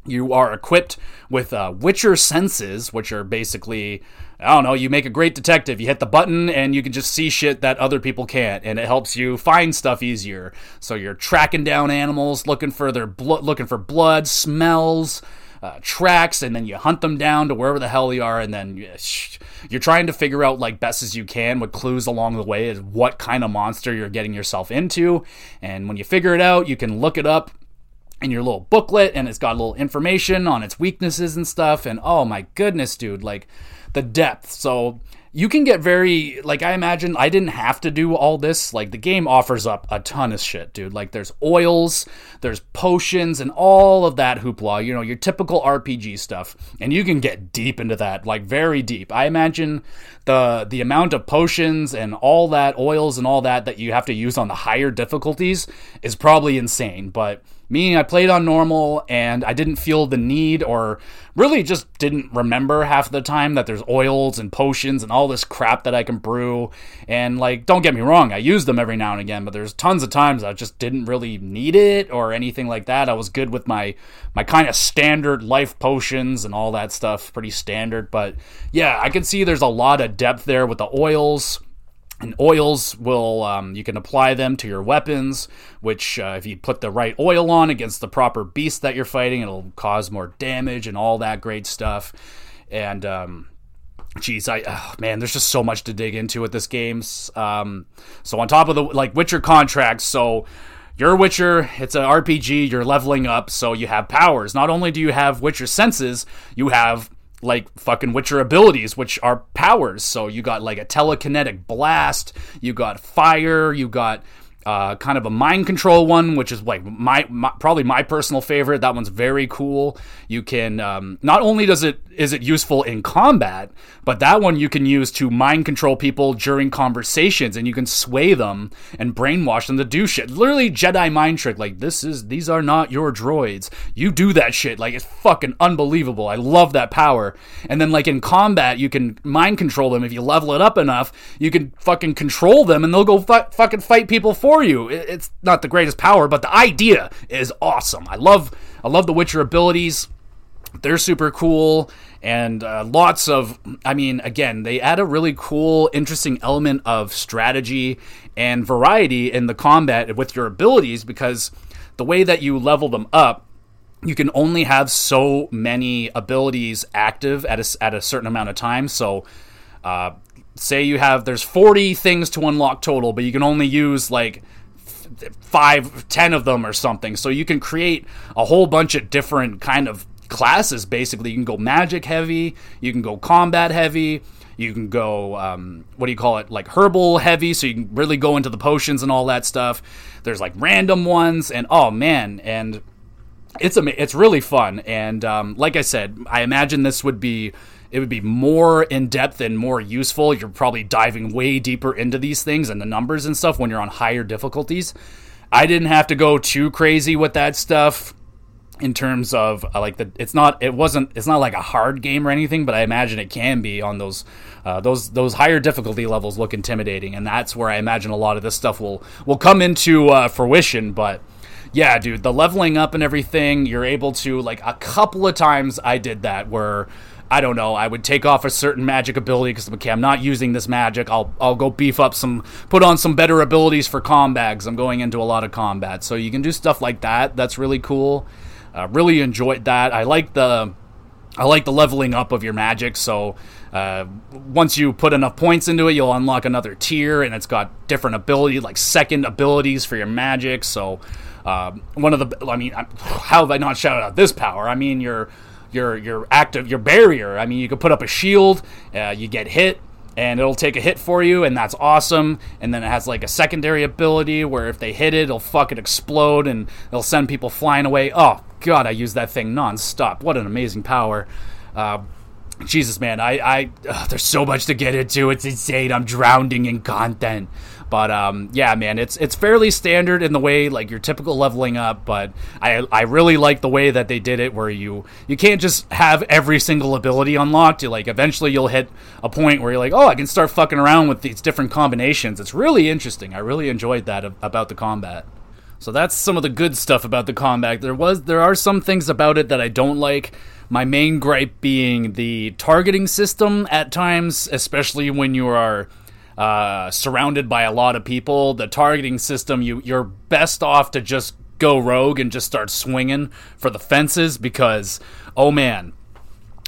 you are equipped with uh, Witcher senses, which are basically I don't know, you make a great detective. You hit the button and you can just see shit that other people can't, and it helps you find stuff easier. So you're tracking down animals, looking for their blood, looking for blood, smells, uh, tracks, and then you hunt them down to wherever the hell they are, and then you're trying to figure out like best as you can with clues along the way is what kind of monster you're getting yourself into. And when you figure it out, you can look it up in your little booklet, and it's got a little information on its weaknesses and stuff. And oh my goodness, dude, like the depth. So you can get very like I imagine I didn't have to do all this. Like the game offers up a ton of shit, dude. Like there's oils, there's potions and all of that hoopla, you know, your typical RPG stuff. And you can get deep into that, like very deep. I imagine the the amount of potions and all that oils and all that that you have to use on the higher difficulties is probably insane, but me, I played on normal and I didn't feel the need or really just didn't remember half the time that there's oils and potions and all this crap that I can brew. And like, don't get me wrong, I use them every now and again, but there's tons of times I just didn't really need it or anything like that. I was good with my my kind of standard life potions and all that stuff, pretty standard. But yeah, I can see there's a lot of depth there with the oils and oils will um, you can apply them to your weapons which uh, if you put the right oil on against the proper beast that you're fighting it'll cause more damage and all that great stuff and um, Jeez, I oh, man, there's just so much to dig into with this game. Um, so on top of the like Witcher contracts, so you're a Witcher, it's an RPG, you're leveling up, so you have powers. Not only do you have Witcher senses, you have like fucking Witcher abilities, which are powers. So you got like a telekinetic blast, you got fire, you got uh, kind of a mind control one, which is like my, my, probably my personal favorite. That one's very cool. You can um, not only does it is it useful in combat, but that one you can use to mind control people during conversations, and you can sway them and brainwash them to do shit. Literally Jedi mind trick. Like this is these are not your droids. You do that shit. Like it's fucking unbelievable. I love that power. And then like in combat, you can mind control them if you level it up enough. You can fucking control them, and they'll go fu- fucking fight people for for you. It's not the greatest power, but the idea is awesome. I love I love the Witcher abilities. They're super cool and uh, lots of I mean again, they add a really cool interesting element of strategy and variety in the combat with your abilities because the way that you level them up you can only have so many abilities active at a, at a certain amount of time. So, uh, say you have there's 40 things to unlock total, but you can only use like five, ten of them or something. So you can create a whole bunch of different kind of classes. Basically, you can go magic heavy, you can go combat heavy. You can go, um, what do you call it, like herbal heavy, so you can really go into the potions and all that stuff. There's like random ones, and oh man, and it's ama- it's really fun. And um, like I said, I imagine this would be it would be more in depth and more useful. You're probably diving way deeper into these things and the numbers and stuff when you're on higher difficulties. I didn't have to go too crazy with that stuff in terms of uh, like the it's not it wasn't it's not like a hard game or anything but i imagine it can be on those uh, those those higher difficulty levels look intimidating and that's where i imagine a lot of this stuff will will come into uh, fruition but yeah dude the leveling up and everything you're able to like a couple of times i did that where I don't know. I would take off a certain magic ability because okay, I'm not using this magic. I'll I'll go beef up some, put on some better abilities for combat. I'm going into a lot of combat, so you can do stuff like that. That's really cool. Uh, really enjoyed that. I like the I like the leveling up of your magic. So uh, once you put enough points into it, you'll unlock another tier, and it's got different ability, like second abilities for your magic. So uh, one of the, I mean, how have I not shouted out this power? I mean, your your your active your barrier. I mean, you could put up a shield, uh, you get hit, and it'll take a hit for you, and that's awesome. And then it has like a secondary ability where if they hit it, it'll fucking explode and it'll send people flying away. Oh god, I use that thing nonstop. What an amazing power. Uh, Jesus, man, I, I there's so much to get into. It's insane. I'm drowning in content. But um, yeah, man, it's it's fairly standard in the way like your typical leveling up. But I I really like the way that they did it, where you you can't just have every single ability unlocked. You like eventually you'll hit a point where you're like, oh, I can start fucking around with these different combinations. It's really interesting. I really enjoyed that about the combat. So that's some of the good stuff about the combat. There was there are some things about it that I don't like. My main gripe being the targeting system at times, especially when you are uh, surrounded by a lot of people. The targeting system, you you're best off to just go rogue and just start swinging for the fences because oh man,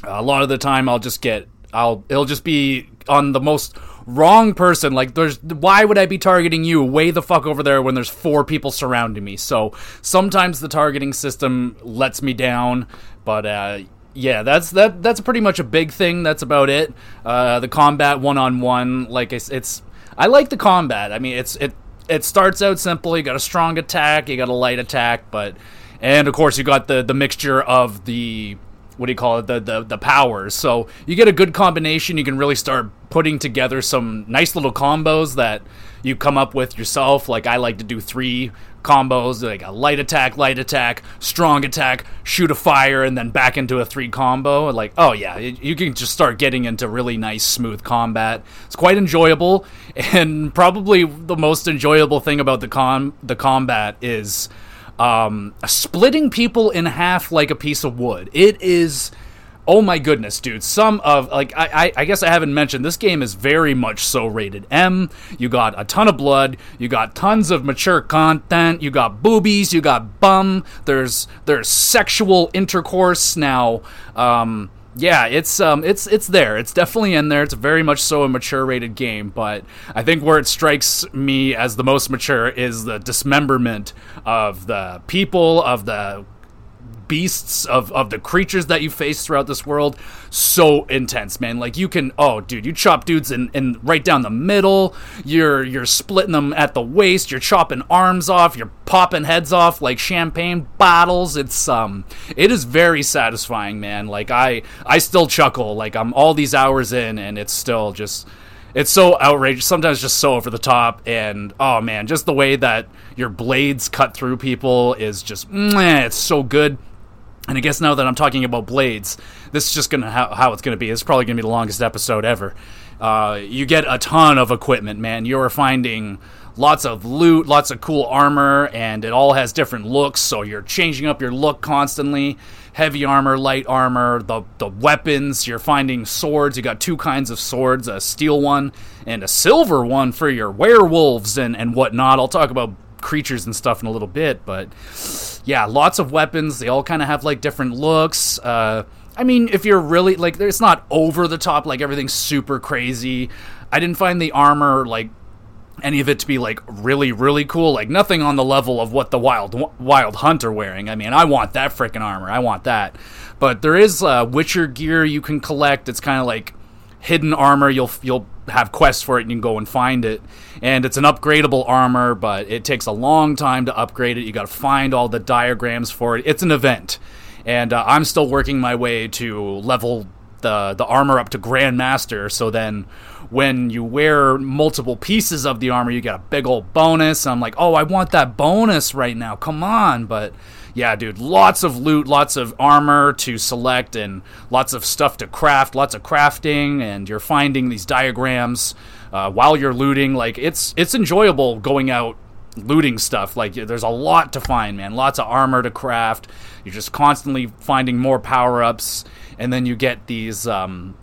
a lot of the time I'll just get I'll it'll just be on the most wrong person. Like, there's why would I be targeting you way the fuck over there when there's four people surrounding me? So sometimes the targeting system lets me down, but uh, yeah, that's that. That's pretty much a big thing. That's about it. Uh, the combat one on one, like it's, it's, I like the combat. I mean, it's it it starts out simple. You got a strong attack, you got a light attack, but and of course you got the the mixture of the what do you call it the, the the powers so you get a good combination you can really start putting together some nice little combos that you come up with yourself like i like to do three combos like a light attack, light attack, strong attack, shoot a fire, and then back into a three combo. Like, oh yeah, you can just start getting into really nice, smooth combat. It's quite enjoyable, <laughs> and probably the most enjoyable thing about the com the combat is um, splitting people in half like a piece of wood. It is oh my goodness, dude. Some of like I, I guess I haven't mentioned this game is very much so rated M. You got a ton of blood, you got tons of mature content, you got boobies, you got bum. There's there's sexual intercourse now. Um, yeah, it's um, it's it's there. It's definitely in there. It's very much so a mature rated game, but I think where it strikes me as the most mature is the dismemberment of the people, of the beasts of of the creatures that you face throughout this world. So intense man. Like you can oh dude you chop dudes in, in right down the middle. You're you're splitting them at the waist. You're chopping arms off. You're popping heads off like champagne bottles. It's um it is very satisfying man. Like i i still chuckle. Like i'm all these hours in and it's still just it's so outrageous. Sometimes just so over the top. And oh man just the way that your blades cut through people is just <sniffs> it's so good and I guess now that I'm talking about blades, this is just gonna how, how it's gonna be. It's probably gonna be the longest episode ever. Uh, you get a ton of equipment, man. You're finding lots of loot, lots of cool armor, and it all has different looks. So you're changing up your look constantly. Heavy armor, light armor, the the weapons. You're finding swords. You got two kinds of swords: a steel one and a silver one for your werewolves and and whatnot. I'll talk about creatures and stuff in a little bit, but yeah, lots of weapons. They all kind of have like different looks. Uh, I mean, if you're really like, it's not over the top, like everything's super crazy. I didn't find the armor like any of it to be like really really cool like nothing on the level of what the wild wild hunt are wearing i mean i want that freaking armor i want that but there is uh, witcher gear you can collect it's kind of like hidden armor you'll you'll have quests for it and you can go and find it and it's an upgradable armor but it takes a long time to upgrade it you got to find all the diagrams for it it's an event and uh, i'm still working my way to level the the armor up to grandmaster so then when you wear multiple pieces of the armor, you get a big old bonus. I'm like, oh, I want that bonus right now. Come on. But yeah, dude, lots of loot, lots of armor to select, and lots of stuff to craft, lots of crafting, and you're finding these diagrams uh, while you're looting. Like, it's it's enjoyable going out looting stuff. Like, there's a lot to find, man. Lots of armor to craft. You're just constantly finding more power ups, and then you get these. Um,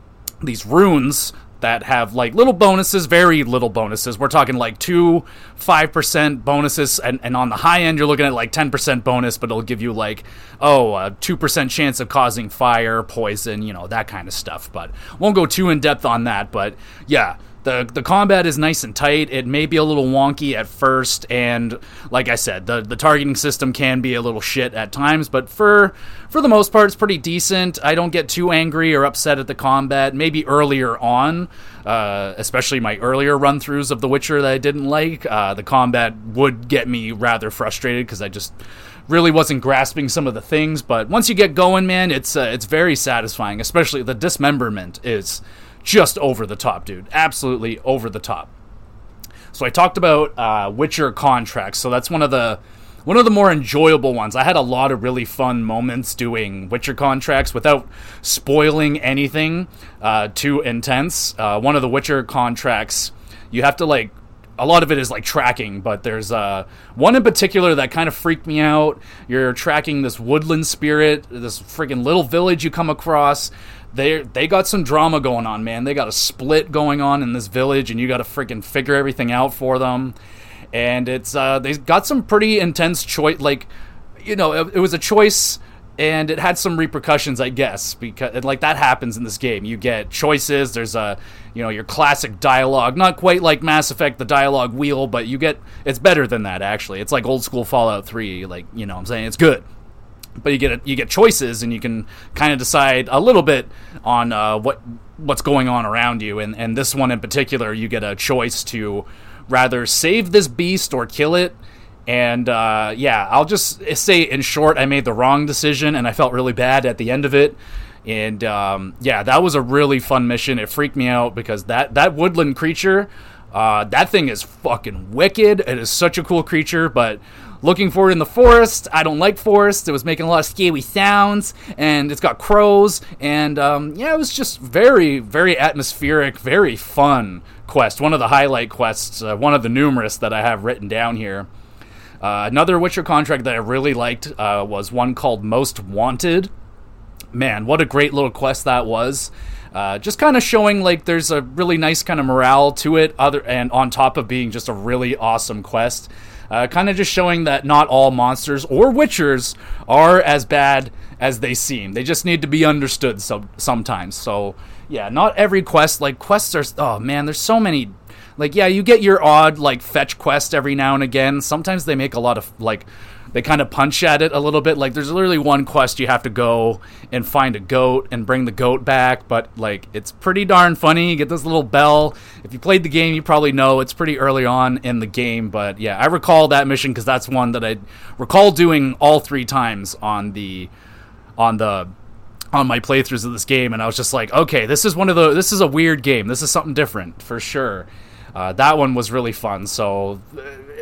these runes that have like little bonuses, very little bonuses. We're talking like two, five percent bonuses, and, and on the high end, you're looking at like ten percent bonus, but it'll give you like oh, a two percent chance of causing fire, poison, you know that kind of stuff. But won't go too in depth on that. But yeah, the the combat is nice and tight. It may be a little wonky at first, and like I said, the the targeting system can be a little shit at times. But for for the most part, it's pretty decent. I don't get too angry or upset at the combat. Maybe earlier on, uh, especially my earlier run throughs of The Witcher that I didn't like, uh, the combat would get me rather frustrated because I just really wasn't grasping some of the things. But once you get going, man, it's uh, it's very satisfying. Especially the dismemberment is just over the top, dude. Absolutely over the top. So I talked about uh, Witcher contracts. So that's one of the one of the more enjoyable ones. I had a lot of really fun moments doing Witcher contracts without spoiling anything uh, too intense. Uh, one of the Witcher contracts, you have to like. A lot of it is like tracking, but there's uh, one in particular that kind of freaked me out. You're tracking this woodland spirit, this freaking little village you come across they they got some drama going on, man. They got a split going on in this village, and you got to freaking figure everything out for them. And it's uh, they got some pretty intense choice. Like, you know, it, it, was a choice, and it had some repercussions, I guess, because like that happens in this game. You get choices. There's a you know your classic dialogue, not quite like Mass Effect, the dialogue wheel, but you get it's better than that actually. It's like old school Fallout Three. Like you know, I'm saying it's good but you get a, you get choices and you can kind of decide a little bit on uh, what what's going on around you. And and this one in particular you get a choice to rather save this beast or kill it. And uh, yeah I'll just say in short I made the wrong decision and I felt really bad at the end of it. And um, yeah that was a really fun mission. It freaked me out because that that woodland creature uh, that thing is fucking wicked. It is such a cool creature but looking for it in the forest. I don't like forests. It was making a lot of scary sounds, and it's got crows, and um, yeah, it was just very, very atmospheric, very fun quest. One of the highlight quests, uh, one of the numerous that I have written down here. Uh, another Witcher contract that I really liked uh, was one called Most Wanted. Man, what a great little quest that was. Uh, just kind of showing like there's a really nice kind of morale to it, other and on top of being just a really awesome quest. Uh, kind of just showing that not all monsters or witchers are as bad as they seem. They just need to be understood so, sometimes. So, yeah, not every quest. Like, quests are. Oh, man, there's so many. Like, yeah, you get your odd, like, fetch quest every now and again. Sometimes they make a lot of, like, they kind of punch at it a little bit. Like there's literally one quest you have to go and find a goat and bring the goat back, but like it's pretty darn funny. You get this little bell. If you played the game, you probably know it's pretty early on in the game, but yeah, I recall that mission because that's one that I recall doing all three times on the on the on my playthroughs of this game, and I was just like, okay, this is one of the this is a weird game. This is something different for sure. Uh, that one was really fun. So,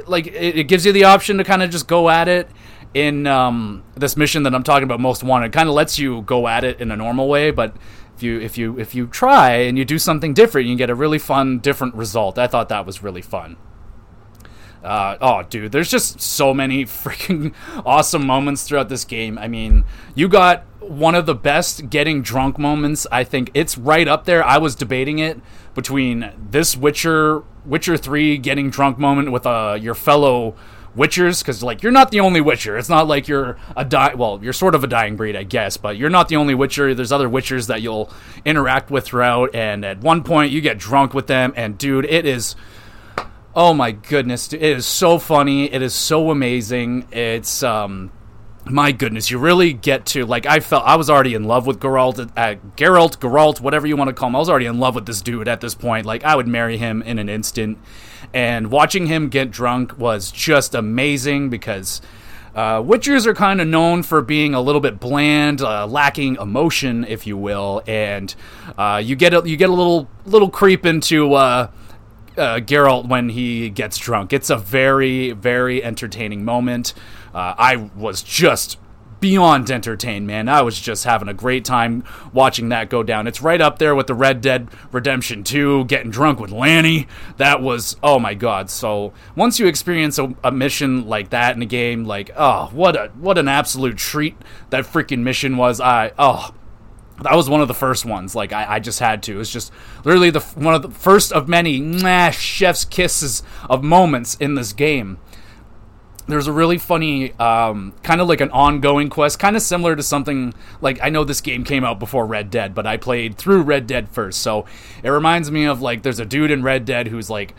like, it, it gives you the option to kind of just go at it in um, this mission that I'm talking about, most wanted. Kind of lets you go at it in a normal way, but if you if you if you try and you do something different, you get a really fun, different result. I thought that was really fun. Uh, oh, dude, there's just so many <laughs> freaking awesome moments throughout this game. I mean, you got one of the best getting drunk moments. I think it's right up there. I was debating it between this Witcher Witcher 3 getting drunk moment with uh, your fellow Witchers because like you're not the only Witcher. It's not like you're a die. Well, you're sort of a dying breed, I guess, but you're not the only Witcher. There's other Witchers that you'll interact with throughout, and at one point you get drunk with them, and dude, it is. Oh my goodness, it is so funny. It is so amazing. It's um my goodness, you really get to like I felt I was already in love with Geralt, uh, Geralt, Geralt, whatever you want to call him. I was already in love with this dude at this point. Like I would marry him in an instant. And watching him get drunk was just amazing because uh, Witchers are kind of known for being a little bit bland, uh, lacking emotion, if you will, and uh, you get a, you get a little little creep into uh, Geralt when he gets drunk. It's a very very entertaining moment. Uh, I was just beyond entertained, man. I was just having a great time watching that go down. It's right up there with the Red Dead Redemption 2, getting drunk with Lenny. That was, oh my god. So once you experience a, a, mission like that in a game, like, oh, what a what an absolute treat that freaking mission was. I, oh, that was one of the first ones. Like I, I just had to. It's just literally the one of the first of many nah, chef's kisses of moments in this game there's a really funny um, kind of like an ongoing quest kind of similar to something like i know this game came out before red dead but i played through red dead first so it reminds me of like there's a dude in red dead who's like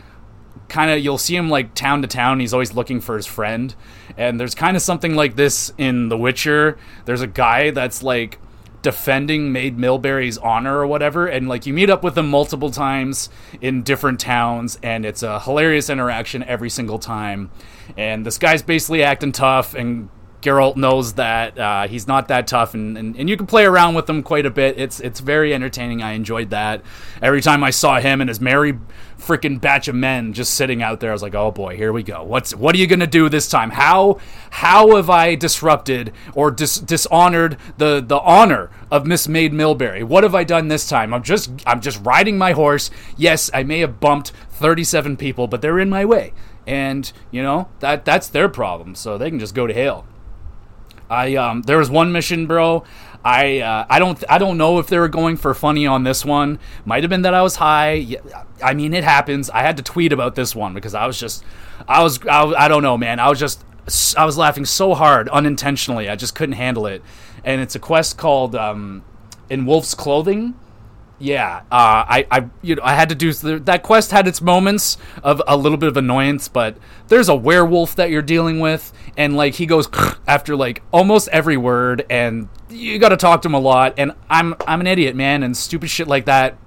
kind of you'll see him like town to town he's always looking for his friend and there's kind of something like this in the witcher there's a guy that's like defending Maid Millbury's honor or whatever, and like you meet up with them multiple times in different towns, and it's a hilarious interaction every single time. And this guy's basically acting tough, and Geralt knows that uh, he's not that tough, and, and, and, you can play around with him quite a bit. It's it's very entertaining. I enjoyed that. Every time I saw him and his merry freaking batch of men just sitting out there, I was like, oh boy, here we go. What's what are you gonna do this time? How how have I disrupted or dis- dishonored the the honor of Miss Maid Millbury? What have I done this time? I'm just I'm just riding my horse. Yes, I may have bumped 37 people, but they're in my way and you know that that's their problem so they can just go to hell I um, there was one mission, bro. I uh, I don't I don't know if they were going for funny on this one. Might have been that I was high. I mean, it happens. I had to tweet about this one because I was just I was I, I don't know, man. I was just I was laughing so hard unintentionally. I just couldn't handle it. And it's a quest called um, "In Wolf's Clothing." Yeah, uh, I, I, you know, I had to do that. Quest had its moments of a little bit of annoyance, but there's a werewolf that you're dealing with, and like he goes <laughs> after like almost every word, and you got to talk to him a lot. And I'm, I'm an idiot, man, and stupid shit like that.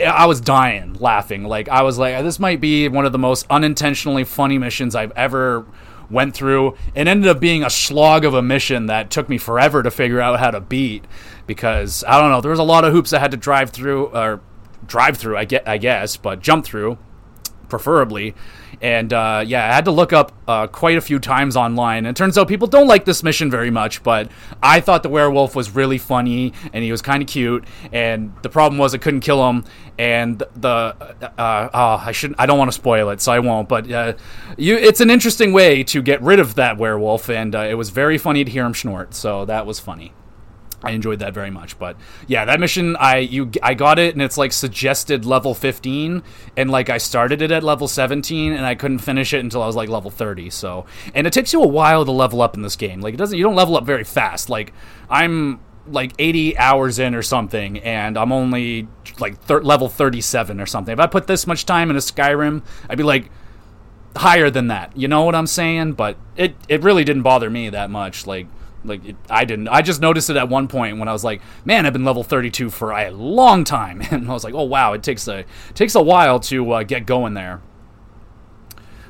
I was dying laughing. Like I was like, this might be one of the most unintentionally funny missions I've ever went through. It ended up being a slog of a mission that took me forever to figure out how to beat because I don't know. There was a lot of hoops I had to drive through or drive through. I get, I guess, but jump through, preferably. And uh, yeah, I had to look up uh, quite a few times online. And it turns out people don't like this mission very much, but I thought the werewolf was really funny and he was kind of cute. And the problem was I couldn't kill him. And the uh, uh I shouldn't. I don't want to spoil it, so I won't. But uh, you, it's an interesting way to get rid of that werewolf, and uh, it was very funny to hear him snort. So that was funny. I enjoyed that very much. But yeah, that mission I you I got it and it's like suggested level 15 and like I started it at level 17 and I couldn't finish it until I was like level 30. So, and it takes you a while to level up in this game. Like it doesn't you don't level up very fast. Like I'm like 80 hours in or something and I'm only like thir- level 37 or something. If I put this much time in a Skyrim, I'd be like higher than that. You know what I'm saying? But it it really didn't bother me that much like like it, I didn't. I just noticed it at one point when I was like, "Man, I've been level 32 for a long time," <laughs> and I was like, "Oh wow, it takes a takes a while to uh, get going there."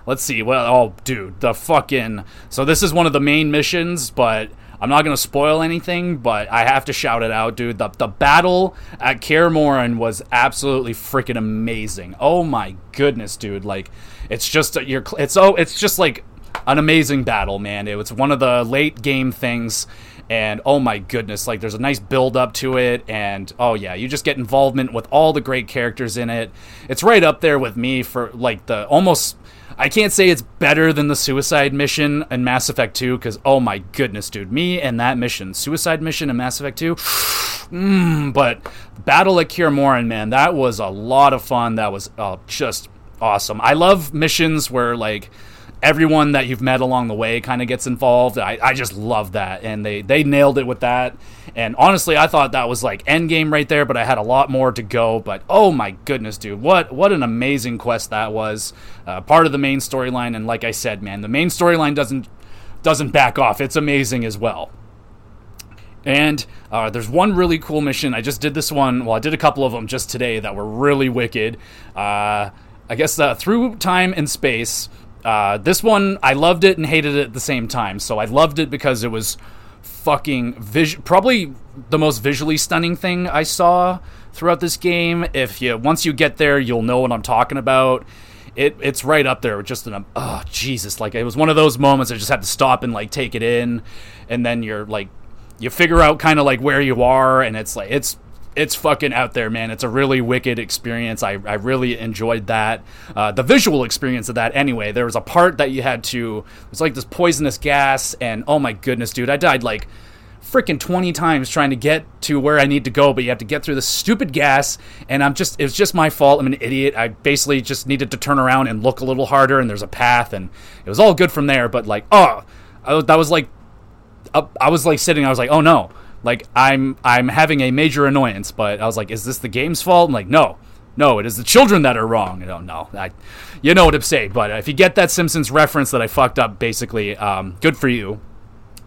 Let's see. Well, oh, dude, the fucking. So this is one of the main missions, but I'm not gonna spoil anything. But I have to shout it out, dude. The the battle at Kaer was absolutely freaking amazing. Oh my goodness, dude! Like, it's just you're. It's oh, it's just like an amazing battle, man. It was one of the late game things, and oh my goodness, like there's a nice build up to it, and oh yeah, you just get involvement with all the great characters in it. It's right up there with me for like the almost. I can't say it's better than the suicide mission in Mass Effect 2 because oh my goodness, dude, me and that mission, suicide mission in Mass Effect 2. <sighs> mm, but Battle at Kaer Morhen, man, that was a lot of fun. That was uh, just awesome. I love missions where like everyone that you've met along the way kind of gets involved. I, I just love that, and they they nailed it with that. And honestly, I thought that was like end game right there, but I had a lot more to go. But oh my goodness, dude, what what an amazing quest that was! Uh, part of the main storyline, and like I said, man, the main storyline doesn't doesn't back off. It's amazing as well. And uh, there's one really cool mission. I just did this one. Well, I did a couple of them just today that were really wicked. Uh, I guess uh, through time and space. Uh, this one, I loved it and hated it at the same time. So I loved it because it was fucking vis- probably the most visually stunning thing I saw throughout this game. If you once you get there, you'll know what I'm talking about. It it's right up there with just an oh Jesus, like it was one of those moments I just had to stop and like take it in, and then you're like you figure out kind of like where you are, and it's like it's it's fucking out there, man. It's a really wicked experience. I, I really enjoyed that. Uh, the visual experience of that, anyway. There was a part that you had to, it was like this poisonous gas, and oh my goodness, dude, I died like freaking 20 times trying to get to where I need to go, but you have to get through the stupid gas, and I'm just, it was just my fault. I'm an idiot. I basically just needed to turn around and look a little harder, and there's a path, and it was all good from there, but like, oh, I, that was like, I was like sitting, I was like, oh no like I'm I'm having a major annoyance, but I was like, is this the game's fault? I'm like, no, no, it is the children that are wrong. I don't know. I, you know what I'm saying. But if you get that Simpsons reference that I fucked up, basically, um, good for you.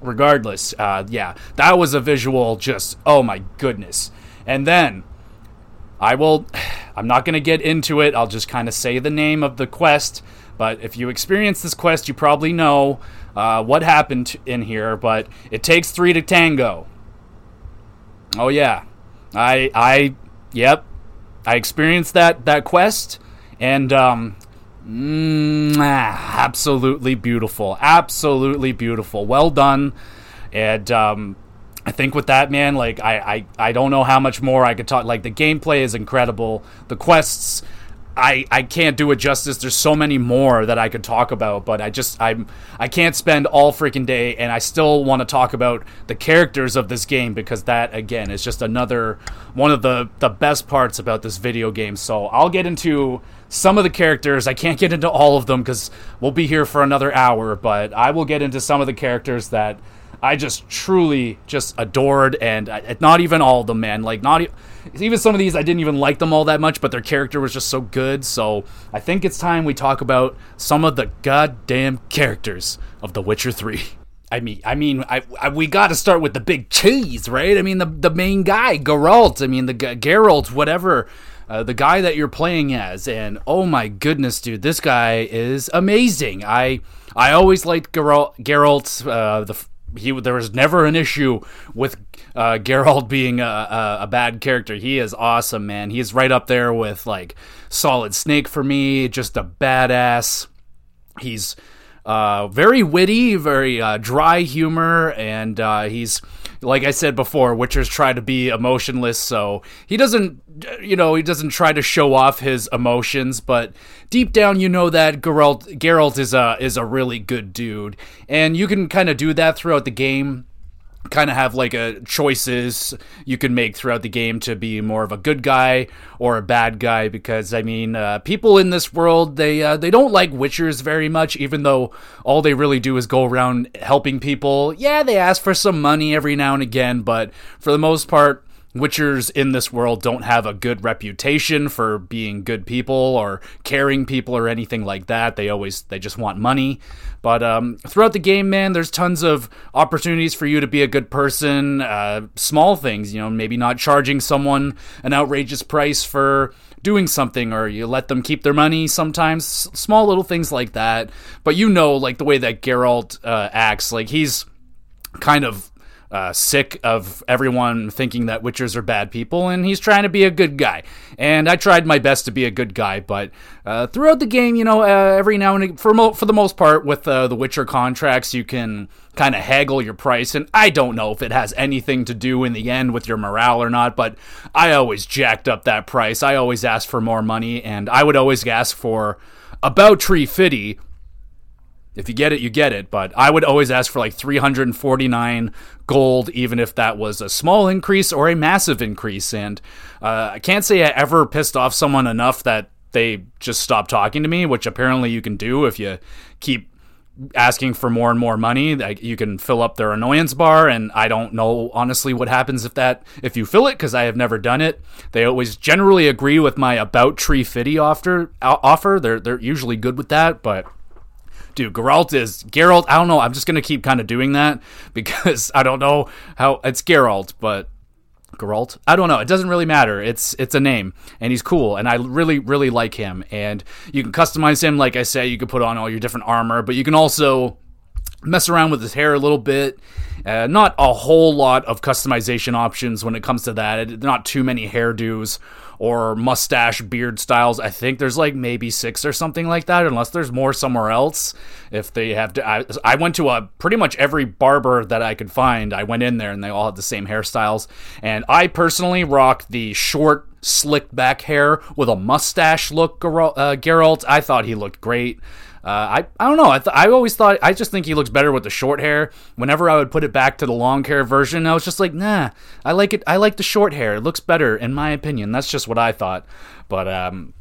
Regardless, uh, yeah, that was a visual. Just oh my goodness. And then I will. <sighs> I'm not going to get into it. I'll just kind of say the name of the quest. But if you experience this quest, you probably know uh, what happened in here. But it takes three to tango. Oh yeah, I I yep, I experienced that that quest, and um, mm, absolutely beautiful, absolutely beautiful. Well done, and um, I think with that man, like I, I I don't know how much more I could talk. Like the gameplay is incredible, the quests I, I can't do it justice. There's so many more that I could talk about, but I just I'm I can't spend all freaking day, and I still want to talk about the characters of this game because that again is just another one of the the best parts about this video game. So I'll get into some of the characters. I can't get into all of them because we'll be here for another hour, but I will get into some of the characters that I just truly just adored, and I, not even all of them, man. Like not even some of these, I didn't even like them all that much, but their character was just so good. So I think it's time we talk about some of the goddamn characters of The Witcher Three. I mean, I mean, I, I we got to start with the big cheese, right? I mean, the the main guy, Geralt. I mean, the Geralt, whatever. Uh, the guy that you're playing as, and oh my goodness, dude, this guy is amazing. I I always liked Geralt. Geralt uh, the he there was never an issue with uh, Geralt being a, a, a, bad character. He is awesome, man. He's right up there with like Solid Snake for me. Just a badass. He's uh, very witty, very uh, dry humor, and uh, he's like I said before, Witchers try to be emotionless, so he doesn't, you know, he doesn't try to show off his emotions, but deep down, you know that Geralt, Geralt is a is a really good dude, and you can kind of do that throughout the game kind of have like a choices you can make throughout the game to be more of a good guy or a bad guy because I mean uh, people in this world they uh, they don't like witchers very much even though all they really do is go around helping people. Yeah they ask for some money every now and again but for the most part Witchers in this world don't have a good reputation for being good people or caring people or anything like that. They always they just want money. But um, throughout the game, man, there's tons of opportunities for you to be a good person. Uh, small things, you know, maybe not charging someone an outrageous price for doing something or you let them keep their money sometimes small little things like that but you know like the way that Geralt uh, acts like he's kind of uh, sick of everyone thinking that witchers are bad people, and he's trying to be a good guy. And I tried my best to be a good guy, but uh, throughout the game, you know, uh, every now and again, for mo- for the most part, with uh, the Witcher contracts, you can kind of haggle your price. And I don't know if it has anything to do in the end with your morale or not, but I always jacked up that price. I always asked for more money, and I would always ask for about Tree Fitty if you get it, you get it. But I would always ask for like 349 gold, even if that was a small increase or a massive increase. And uh, I can't say I ever pissed off someone enough that they just stopped talking to me, which apparently you can do if you keep asking for more and more money. Like you can fill up their annoyance bar, and I don't know honestly what happens if that if you fill it because I have never done it. They always generally agree with my about tree fitty offer. Offer they're they're usually good with that, but dude, Geralt is Geralt. I don't know. I'm just gonna keep kind of doing that <laughs> because I don't know how it's Geralt, but Geralt. I don't know. It doesn't really matter. It's it's a name, and he's cool, and I really really like him. And you can customize him, like I say. You can put on all your different armor, but you can also mess around with his hair a little bit. Uh, not a whole lot of customization options when it comes to that. Not too many hairdos or mustache beard styles. I think there's like maybe six or something like that, unless there's more somewhere else. If they have to, I, I went to a pretty much every barber that I could find. I went in there and they all had the same hairstyles. And I personally rock the short, slicked back hair with a mustache look. Uh, Geralt, I thought he looked great. Uh, I I don't know. I th- I always thought I just think he looks better with the short hair. Whenever I would put it back to the long hair version, I was just like, nah. I like it. I like the short hair. It looks better in my opinion. That's just what I thought. But um,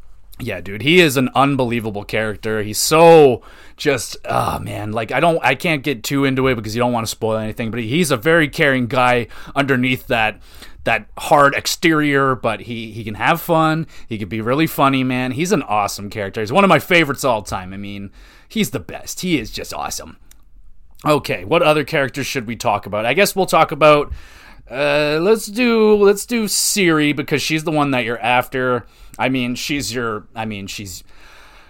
yeah, dude, he is an unbelievable character. He's so just oh man, like I don't I can't get too into it because you don't want to spoil anything, but he's a very caring guy underneath that that hard exterior, but he he can have fun. He can be really funny, man. He's an awesome character. He's one of my favorites all time. I mean, he's the best. He is just awesome. Okay, what other characters should we talk about? I guess we'll talk about uh, let's do let's do Ciri because she's the one that you're after. I mean, she's your I mean, she's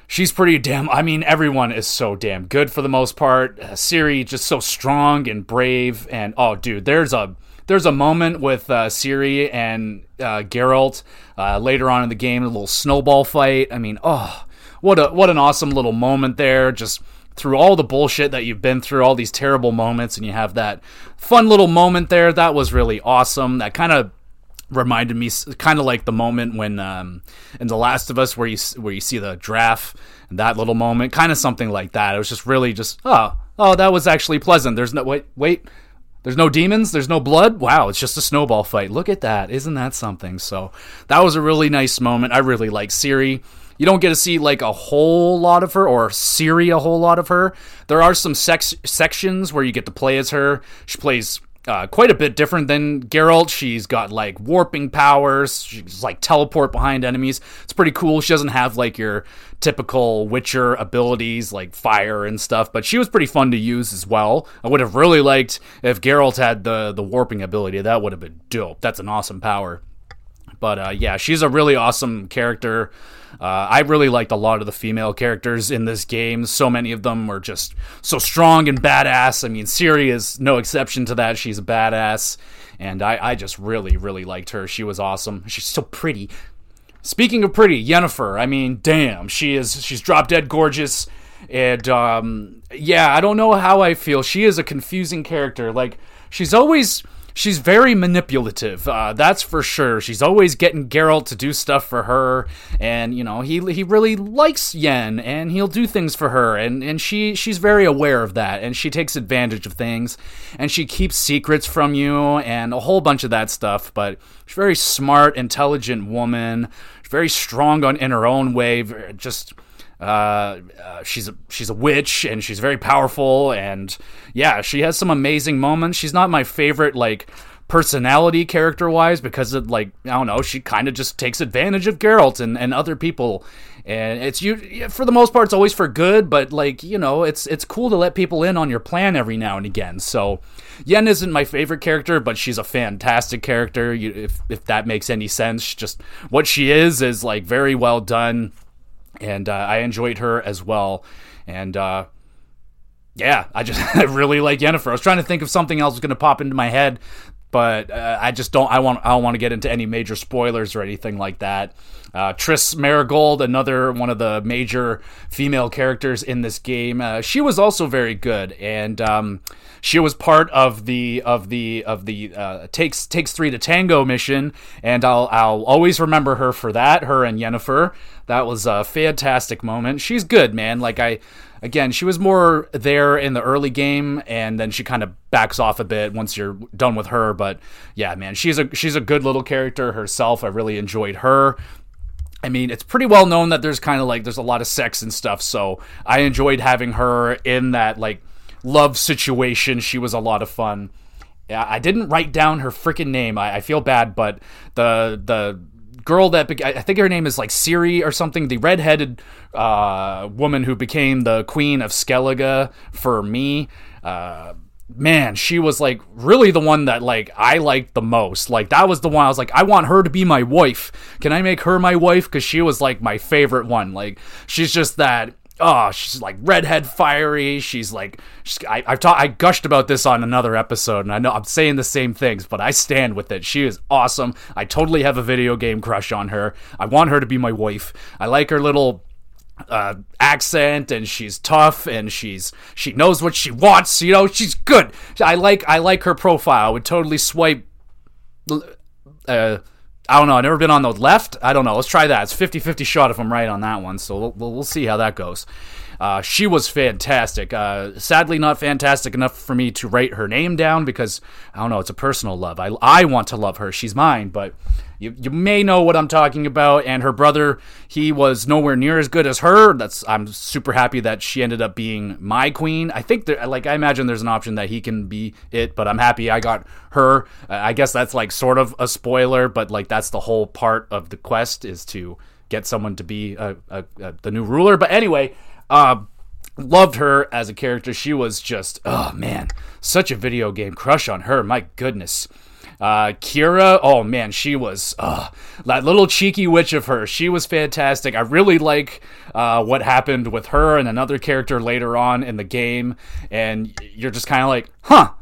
she's pretty damn I mean, everyone is so damn good for the most part. Uh, Ciri just so strong and brave and oh dude, there's a there's a moment with uh, Ciri and uh, Geralt uh, later on in the game, a little snowball fight. I mean, oh, what a what an awesome little moment there. Just through all the bullshit that you've been through, all these terrible moments, and you have that fun little moment there. That was really awesome. That kind of reminded me kind of like the moment when um, in The Last of Us where you where you see the draft and that little moment, kind of something like that. It was just really just oh oh that was actually pleasant. There's no wait wait there's no demons, there's no blood. Wow, it's just a snowball fight. Look at that. Isn't that something? So, that was a really nice moment. I really like Ciri. You don't get to see like a whole lot of her or Siri a whole lot of her. There are some sex- sections where you get to play as her. She plays uh, quite a bit different than Geralt. She's got like warping powers. She's like teleport behind enemies. It's pretty cool. She doesn't have like your typical Witcher abilities like fire and stuff, but she was pretty fun to use as well. I would have really liked if Geralt had the the warping ability. That would have been dope. That's an awesome power. But uh, yeah, she's a really awesome character. Uh, I really liked a lot of the female characters in this game. So many of them were just so strong and badass. I mean, Ciri is no exception to that. She's a badass. And I, I just really, really liked her. She was awesome. She's so pretty. Speaking of pretty, Yennefer, I mean, damn, she is she's drop dead gorgeous. And um, yeah, I don't know how I feel. She is a confusing character. Like she's always she's very manipulative. Uh, that's for sure. She's always getting Geralt to do stuff for her, and you know he he really likes Yen, and he'll do things for her, and and she she's very aware of that, and she takes advantage of things, and she keeps secrets from you, and a whole bunch of that stuff. But she's a very smart, intelligent woman. Very strong on in her own way. Just uh, uh, she's a, she's a witch and she's very powerful and yeah, she has some amazing moments. She's not my favorite like personality character wise because it like I don't know, she kind of just takes advantage of Geralt and, and other people. And it's you for the most part it's always for good, but like, you know, it's it's cool to let people in on your plan every now and again. So Yen isn't my favorite character, but she's a fantastic character. You, if if that makes any sense, just what she is is like very well done and uh, I enjoyed her as well. And uh, yeah, I just <laughs> I really like Yennefer. I was trying to think of something else was going to pop into my head, but uh, I just don't. I want. I don't want to get into any major spoilers or anything like that. Uh, Triss Merigold, another one of the major female characters in this game, uh, she was also very good, and um, she was part of the of the of the uh, takes takes three to tango mission, and I'll I'll always remember her for that. Her and Yennefer, that was a fantastic moment. She's good, man. Like I again, she was more there in the early game, and then she kind of backs off a bit once you're done with her. But yeah, man, she's a she's a good little character herself. I really enjoyed her. I mean, it's pretty well known that there's kind of like there's a lot of sex and stuff. So I enjoyed having her in that like love situation. She was a lot of fun. I didn't write down her freaking name. I, I, feel bad, but the the girl that be- I think her name is like Siri or something. The redheaded uh, woman who became the queen of Skellige for me. Uh, man, she was like really the one that like I liked the most. Like that was the one I was like, I want her to be my wife. Can I make her my wife? Because she was like my favorite one. Like she's just that. Oh, she's like redhead fiery. She's like, she's, I, I've taught, I gushed about this on another episode, and I know I'm saying the same things, but I stand with it. She is awesome. I totally have a video game crush on her. I want her to be my wife. I like her little uh, accent and she's tough and she's she knows what she wants you know she's good i like i like her profile I would totally swipe uh, i don't know. I've never been on the left. I don't know. Let's try that. It's 50-50 shot if i'm right on that one. So we'll, we'll see how that goes uh, she was fantastic. Uh, sadly, not fantastic enough for me to write her name down because I don't know. It's a personal love. I I want to love her. She's mine, but you, you may know what I'm talking about. And her brother, he was nowhere near as good as her. That's I'm super happy that she ended up being my queen. I think there, like I imagine there's an option that he can be it, but I'm happy I got her. Uh, I guess that's like sort of a spoiler, but like that's the whole part of the quest is to get someone to be a, a, a, the new ruler. But anyway, uh, loved her as a character. She was just, oh man, such a video game crush on her. My goodness. Uh, Keira, oh man, she was uh, that little cheeky witch of her. She was fantastic. I really like uh, what happened with her and another character later on in the game, and you're just kind of like, huh,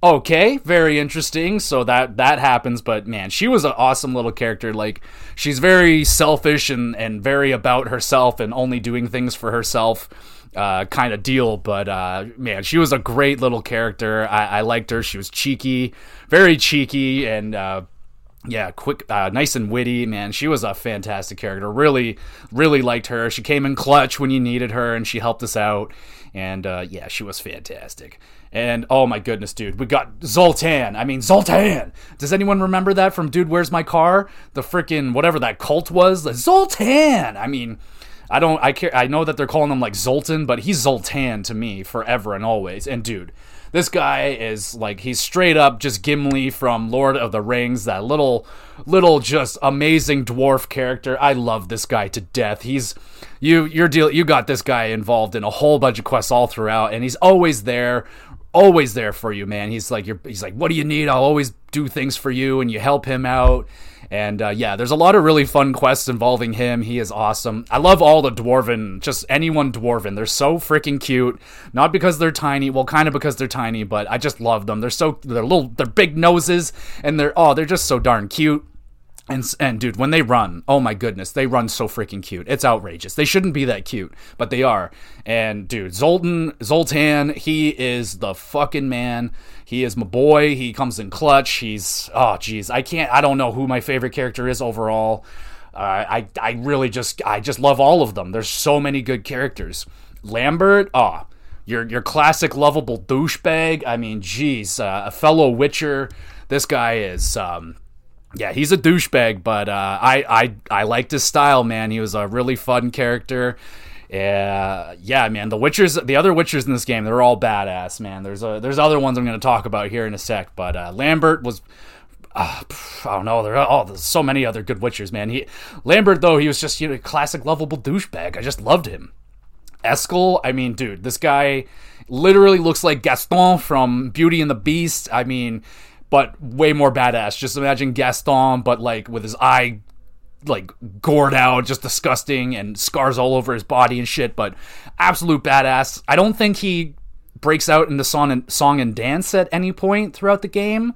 okay very interesting so that that happens but man she was an awesome little character like she's very selfish and and very about herself and only doing things for herself uh, kind of deal but uh, man she was a great little character I, I liked her she was cheeky very cheeky and uh, yeah, quick, uh, nice and witty, man. She was a fantastic character. Really, really liked her. She came in clutch when you needed her, and she helped us out. And uh, yeah, she was fantastic. And oh my goodness, dude, we got Zoltan. I mean, Zoltan. Does anyone remember that from Dude, Where's My Car? The freaking whatever that cult was. The Zoltan. I mean, I don't. I care. I know that they're calling him like Zoltan, but he's Zoltan to me forever and always. And dude, this guy is like he's straight up just Gimli from Lord of the Rings. That little, little just amazing dwarf character. I love this guy to death. He's you. Your deal. You got this guy involved in a whole bunch of quests all throughout, and he's always there always there for you, man. He's like, you're, he's like, what do you need? I'll always do things for you, and you help him out. And uh, yeah, there's a lot of really fun quests involving him. He is awesome. I love all the dwarven, just anyone dwarven. They're so freaking cute. Not because they're tiny, well, kind of because they're tiny, but I just love them. They're so they're little, they're big noses, and they're oh, they're just so darn cute. And, and dude, when they run, oh my goodness, they run so freaking cute. It's outrageous. They shouldn't be that cute, but they are. And dude, Zoltan, Zoltan, he is the fucking man. He is my boy. He comes in clutch. He's oh jeez, I can't. I don't know who my favorite character is overall. Uh, I I really just I just love all of them. There's so many good characters. Lambert, oh, your your classic lovable douchebag. I mean, jeez, uh, a fellow Witcher. This guy is. Um, yeah, he's a douchebag, but uh, I I I liked his style, man. He was a really fun character. Yeah, yeah, man. The Witchers, the other Witchers in this game, they're all badass, man. There's a, there's other ones I'm going to talk about here in a sec, but uh, Lambert was. Uh, I don't know. There are oh, there's so many other good Witchers, man. He Lambert though, he was just you know classic lovable douchebag. I just loved him. Eskel, I mean, dude, this guy literally looks like Gaston from Beauty and the Beast. I mean, but way more badass. Just imagine Gaston, but like with his eye like gored out, just disgusting, and scars all over his body and shit. But absolute badass. I don't think he breaks out in the song and song and dance at any point throughout the game.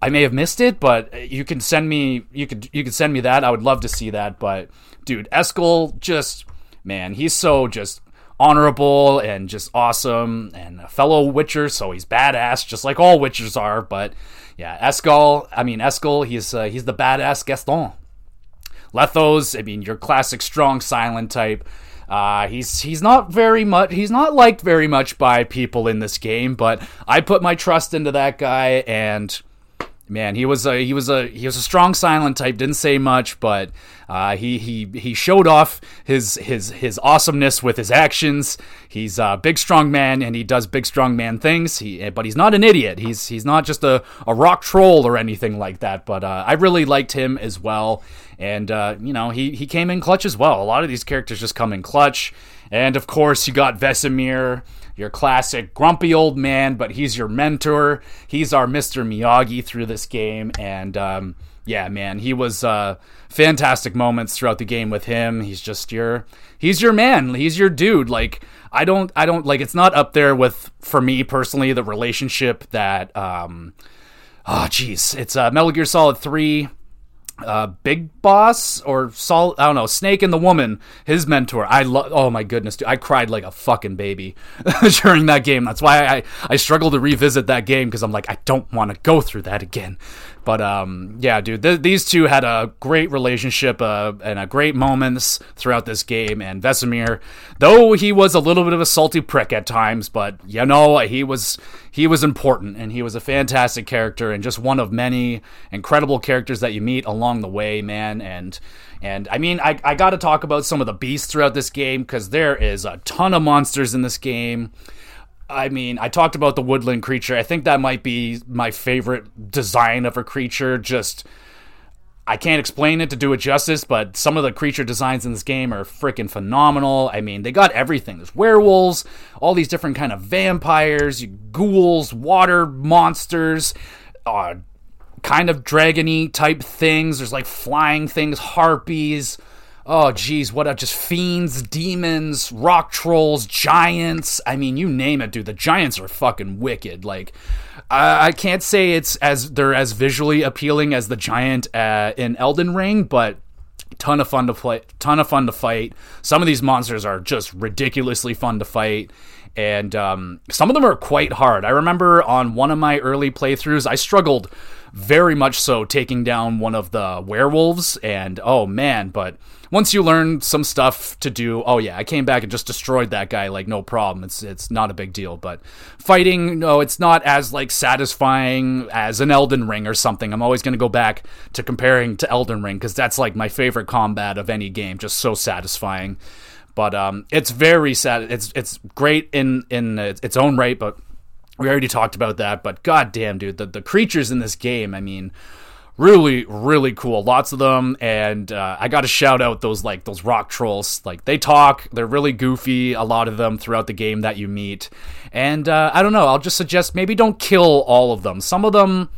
I may have missed it, but you can send me you could you could send me that. I would love to see that. But dude, Eskel just man, he's so just honorable and just awesome and a fellow Witcher, so he's badass, just like all Witchers are. But yeah, Eskel, I mean Eskel, he's uh, he's the badass Gaston. Lethos, I mean your classic strong silent type. Uh, he's he's not very much he's not liked very much by people in this game, but I put my trust into that guy and man, he was a he was a he was a strong silent type. Didn't say much, but Uh, he he he showed off his his his awesomeness with his actions. He's a big strong man and he does big strong man things. He but he's not an idiot. He's he's not just a, a rock troll or anything like that. But uh, I really liked him as well. And uh, you know he he came in clutch as well. A lot of these characters just come in clutch. And of course you got Vesemir your classic grumpy old man, but he's your mentor. He's our Mr. Miyagi through this game, and um, yeah, man, he was uh, fantastic moments throughout the game with him. He's just your he's your man. He's your dude. Like I don't I don't like it's not up there with for me personally the relationship that um oh jeez it's uh, Metal Gear Solid three uh, Big Boss or Sol, I don't know, Snake and the Woman, his mentor. I love. Oh my goodness, dude, I cried like a fucking baby <laughs> during that game. That's why I I struggle to revisit that game because I'm like I don't want to go through that again. But um, yeah, dude, th- these two had a great relationship uh, and a great moments throughout this game. And Vesemir, though he was a little bit of a salty prick at times, but you know he was he was important and he was a fantastic character and just one of many incredible characters that you meet along the way, man. And and I mean, I I got to talk about some of the beasts throughout this game because there is a ton of monsters in this game. I mean, I talked about the woodland creature. I think that might be my favorite design of a creature. Just, I can't explain it to do it justice, but some of the creature designs in this game are freaking phenomenal. I mean, they got everything. There's werewolves, all these different kind of vampires, ghouls, water monsters, uh, kind of dragony type things. There's like flying things, harpies oh geez, what a just fiends, demons, rock trolls, giants. I mean, you name it, dude. The giants are fucking wicked. Like, I, I can't say it's as they're as visually appealing as the giant uh, in Elden Ring, but ton of fun to play, ton of fun to fight. Some of these monsters are just ridiculously fun to fight. And um, some of them are quite hard. I remember on one of my early playthroughs, I struggled very much so taking down one of the werewolves. And oh man, but once you learn some stuff to do, oh yeah, I came back and just destroyed that guy like no problem. It's it's not a big deal. But fighting, no, it's not as like satisfying as an Elden Ring or something. I'm always gonna go back to comparing to Elden Ring because that's like my favorite combat of any game. Just so satisfying. But um, it's very sad. It's it's great in in its own right, but we already talked about that. But goddamn, dude, the the creatures in this game. I mean really really cool lots of them and uh, i gotta shout out those like those rock trolls like they talk they're really goofy a lot of them throughout the game that you meet and uh, i don't know i'll just suggest maybe don't kill all of them some of them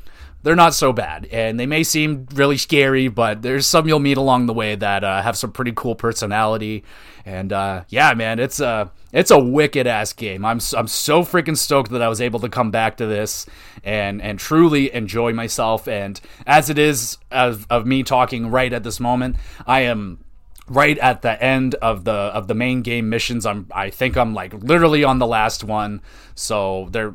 they're not so bad. And they may seem really scary but there's some you'll meet along the way that uh, have some pretty cool personality. And uh, yeah man it's a it's a wicked ass game. I'm i'm so freaking stoked that i was able to come back to this and and truly enjoy myself. And as it is of, of me talking right at this moment i am right at the end of the of the main game missions. I'm i think i'm like literally on the last one. So they're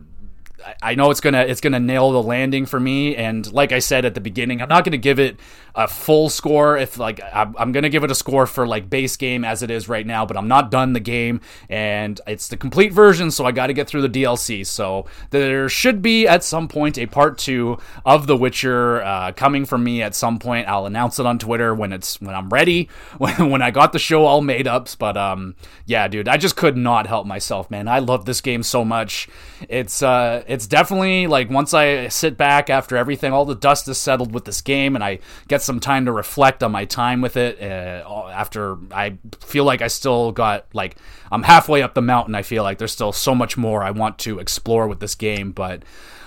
I know it's gonna it's gonna nail the landing for me, and like I said at the beginning, I'm not gonna give it a full score. If like I'm, I'm gonna give it a score for like base game as it is right now, but I'm not done the game, and it's the complete version, so I got to get through the DLC. So there should be at some point a part two of The Witcher uh, coming from me at some point. I'll announce it on Twitter when it's when I'm ready, <laughs> when when I got the show all made up. But um, yeah, dude, I just could not help myself, man. I love this game so much. It's uh it's definitely like once I sit back after everything, all the dust is settled with this game, and I get some time to reflect on my time with it. Uh, after I feel like I still got like I'm halfway up the mountain. I feel like there's still so much more I want to explore with this game, but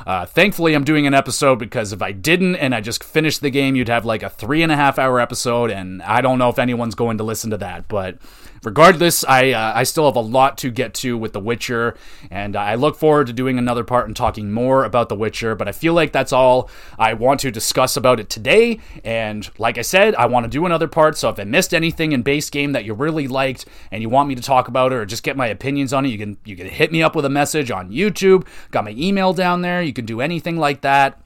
uh, thankfully I'm doing an episode because if I didn't and I just finished the game, you'd have like a three and a half hour episode, and I don't know if anyone's going to listen to that, but regardless, I uh, I still have a lot to get to with The Witcher, and I look forward to doing another part and talking more about The Witcher. But I feel like that's all I want to discuss about it today. And like I said, I want to do another part. So if I missed anything in base game that you really liked and you want me to talk about it or just get my opinions on it, you can you can hit me up with a message on YouTube. Got my email down there. You can do anything like that.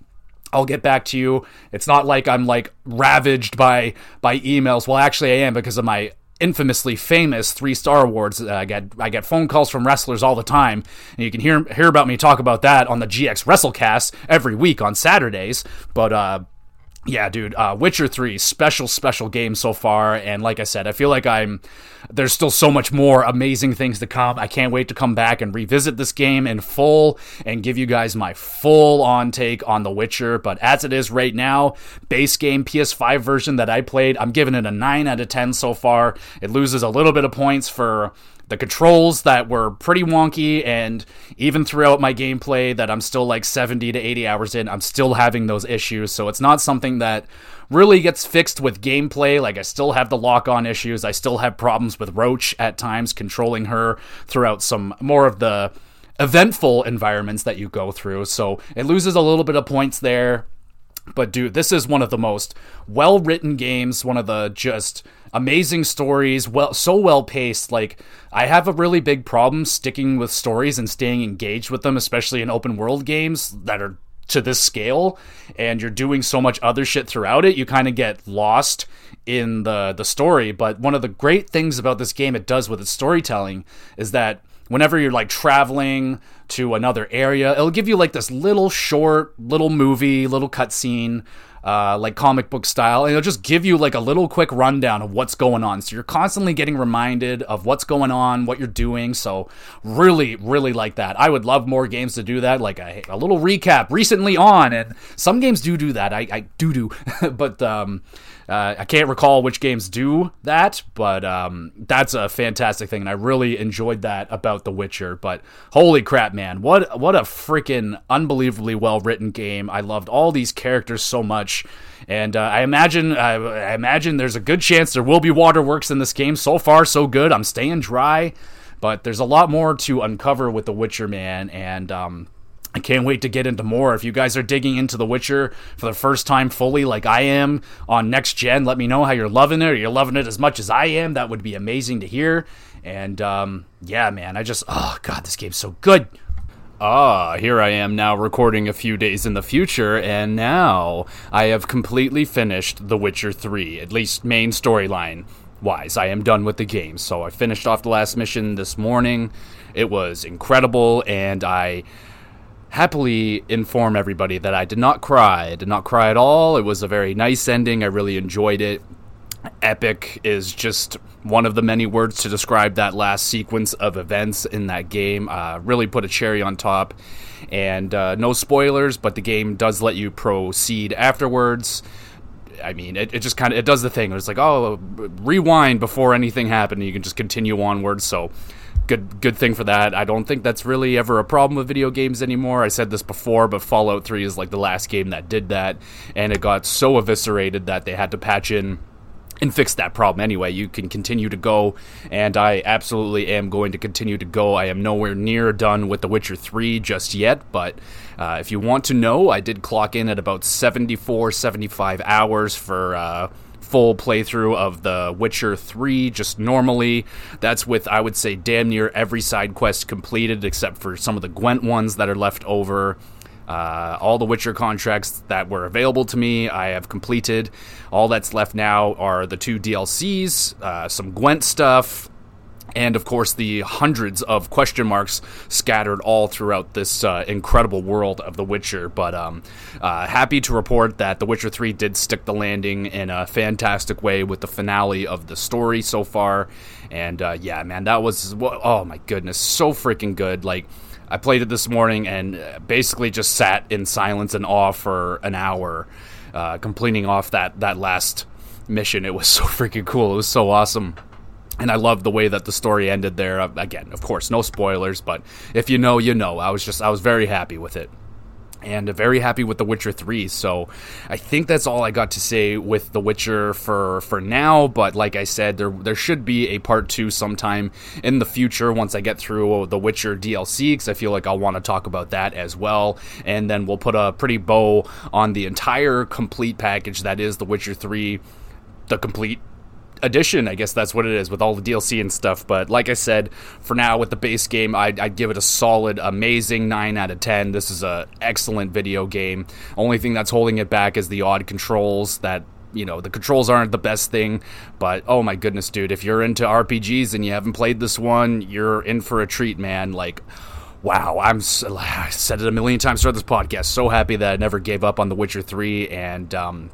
I'll get back to you. It's not like I'm like ravaged by by emails. Well, actually I am because of my infamously famous three star awards. Uh, I get I get phone calls from wrestlers all the time, and you can hear hear about me talk about that on the GX WrestleCast every week on Saturdays. But uh, yeah, dude, uh, Witcher 3, special, special game so far. And like I said, I feel like I'm, there's still so much more amazing things to come. I can't wait to come back and revisit this game in full and give you guys my full on take on The Witcher. But as it is right now, base game PS5 version that I played, I'm giving it a 9 out of 10 so far. It loses a little bit of points for the controls that were pretty wonky and even throughout my gameplay that I'm still like 70 to 80 hours in, I'm still having those issues. So it's not something that really gets fixed with gameplay. Like I still have the lock on issues. I still have problems with Roach at times controlling her throughout some more of the eventful environments that you go through. So it loses a little bit of points there. But dude, this is one of the most well written games, one of the just amazing stories, well so well paced. Like I have a really big problem sticking with stories and staying engaged with them, especially in open world games that are to this scale and you're doing so much other shit throughout it, you kind of get lost in the the story. But one of the great things about this game it does with its storytelling is that whenever you're like traveling to another area, it'll give you like this little short, little movie, little cutscene uh, like comic book style, and it'll just give you like a little quick rundown of what's going on. So you're constantly getting reminded of what's going on, what you're doing. So really, really like that. I would love more games to do that, like a, a little recap recently on, and some games do do that. I, I do do, <laughs> but um, uh, I can't recall which games do that, but um, that's a fantastic thing, and I really enjoyed that about The Witcher. But holy crap, man, what what a freaking unbelievably well written game! I loved all these characters so much, and uh, I imagine I, I imagine there's a good chance there will be waterworks in this game. So far, so good. I'm staying dry, but there's a lot more to uncover with The Witcher, man, and um, I can't wait to get into more. If you guys are digging into The Witcher for the first time fully, like I am on next gen, let me know how you're loving it. Or you're loving it as much as I am. That would be amazing to hear. And um, yeah, man, I just oh god, this game's so good. Ah, here I am now recording a few days in the future, and now I have completely finished The Witcher 3, at least main storyline wise. I am done with the game. So I finished off the last mission this morning. It was incredible, and I happily inform everybody that I did not cry. I did not cry at all. It was a very nice ending. I really enjoyed it. Epic is just one of the many words to describe that last sequence of events in that game. Uh, really put a cherry on top. And uh, no spoilers, but the game does let you proceed afterwards. I mean, it, it just kind of it does the thing. It's like, oh, rewind before anything happened. You can just continue onwards. So good good thing for that. I don't think that's really ever a problem with video games anymore. I said this before, but Fallout 3 is like the last game that did that and it got so eviscerated that they had to patch in and fix that problem anyway. You can continue to go, and I absolutely am going to continue to go. I am nowhere near done with The Witcher 3 just yet, but uh, if you want to know, I did clock in at about 74, 75 hours for. Uh, full playthrough of The Witcher 3 just normally. That's with, I would say, damn near every side quest completed except for some of the Gwent ones that are left over. Uh, all the Witcher contracts that were available to me, I have completed. All that's left now are the two DLCs, uh, some Gwent stuff, and of course the hundreds of question marks scattered all throughout this uh, incredible world of The Witcher. But um, uh, happy to report that The Witcher 3 did stick the landing in a fantastic way with the finale of the story so far. And uh, yeah, man, that was oh my goodness, so freaking good. Like. I played it this morning and basically just sat in silence and awe for an hour, uh, completing off that that last mission. It was <laughs> so freaking cool. It was so awesome and I love the way that the story ended there. Uh, again, of course, no spoilers, but if you know, you know. I was just I was very happy with it. And very happy with The Witcher 3. So I think that's all I got to say with The Witcher for for now. But like I said, there there should be a part two sometime in the future once I get through The Witcher DLC because I feel like I'll want to talk about that as well. And then we'll put a pretty bow on the entire complete package that is The Witcher 3 the complete edition. I guess that's what it is with all the DLC and stuff. But like I said, for now with the base game, I'd, I'd give it a solid, amazing nine out of ten. This is a excellent video game. Only thing that's holding it back is the odd controls that you know the controls aren't the best thing but oh my goodness dude if you're into rpgs and you haven't played this one you're in for a treat man like wow i'm i said it a million times throughout this podcast so happy that i never gave up on the witcher 3 and um,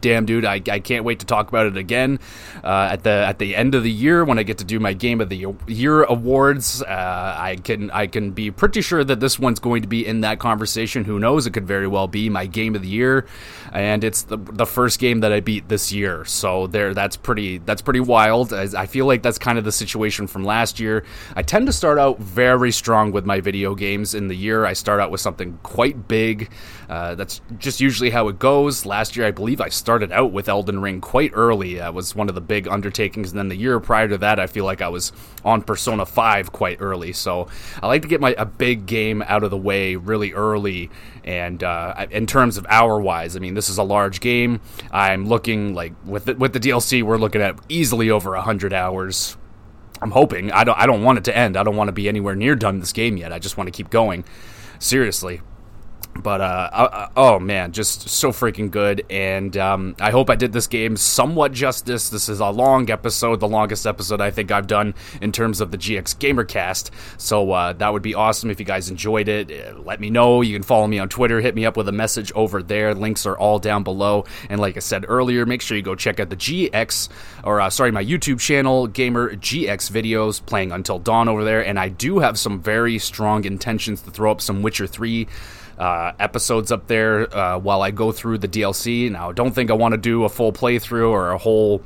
damn dude I, I can't wait to talk about it again uh, at the at the end of the year when i get to do my game of the year awards. Uh, i can i can be pretty sure that this one's going to be in that conversation. Who knows? It could very well be my game of the year and it's the, the first game that i beat this year so there that's pretty that's pretty wild i feel like that's kind of the situation from last year i tend to start out very strong with my video games in the year i start out with something quite big uh, that's just usually how it goes last year i believe i started out with Elden Ring quite early. That was one of the big undertakings. And then the year prior to that, I feel like I was on Persona 5 quite early. So I like to get my a big game out of the way really early. And uh, in terms of hour wise, I mean, this is a large game. I'm looking like with the, with the DLC, we're looking at easily over 100 hours. I'm hoping. I don't. I don't want it to end. I don't want to be anywhere near done this game yet. I just want to keep going. Seriously, but uh, oh man, just so freaking good, and um, I hope I did this game somewhat justice. This is a long episode, the longest episode I think I've done in terms of the GX Gamercast. So uh, that would be awesome if you guys enjoyed it. Uh, let me know. You can follow me on Twitter. Hit me up with a message over there. Links are all down below. And like I said earlier, make sure you go check out the GX or uh, sorry, my YouTube channel, Gamer GX videos, playing Until Dawn over there. And I do have some very strong intentions to throw up some Witcher Three uh, episodes up there uh, while I go through the DLC. Now, don't think I want to do a full playthrough or a whole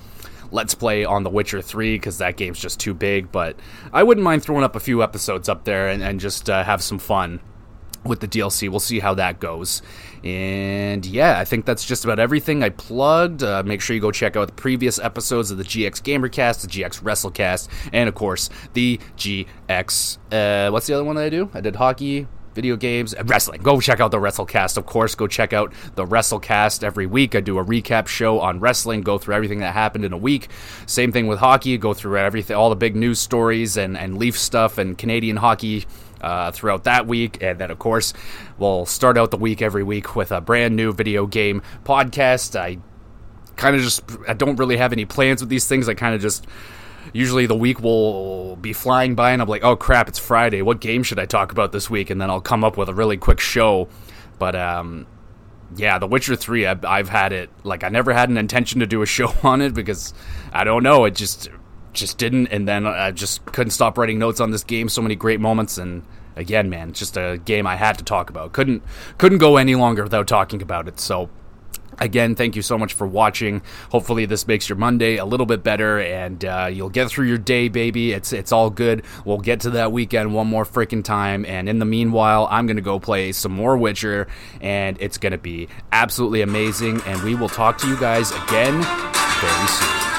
let's play on The Witcher 3 because that game's just too big, but I wouldn't mind throwing up a few episodes up there and, and just uh, have some fun with the DLC. We'll see how that goes. And yeah, I think that's just about everything I plugged. Uh, make sure you go check out the previous episodes of the GX Gamercast, the GX WrestleCast, and of course, the GX. Uh, what's the other one that I do? I did hockey, video games, and wrestling. Go check out the WrestleCast, of course. Go check out the WrestleCast every week. I do a recap show on wrestling, go through everything that happened in a week. Same thing with hockey, go through everything, all the big news stories and, and Leaf stuff and Canadian hockey. Uh, throughout that week, and then of course, we'll start out the week every week with a brand new video game podcast. I kind of just I don't really have any plans with these things. I kind of just usually the week will be flying by and I'm like, oh crap, it's Friday. What game should I talk about this week? And then I'll come up with a really quick show. But um, yeah, The Witcher 3, I've, I've had it. Like, I never had an intention to do a <laughs> show on it because I don't know. It just just didn't. And then I just couldn't stop writing notes on this game. So many great moments. And again, man, just a game I had to talk about. Couldn't couldn't go any longer without talking about it. So Again, thank you so much for watching. Hopefully, this makes your Monday a little bit better, and uh, you'll get through your day, baby. It's it's all good. We'll get to that weekend one more freaking time, and in the meanwhile, I'm gonna go play some more Witcher, and it's gonna be absolutely amazing. And we will talk to you guys again very soon.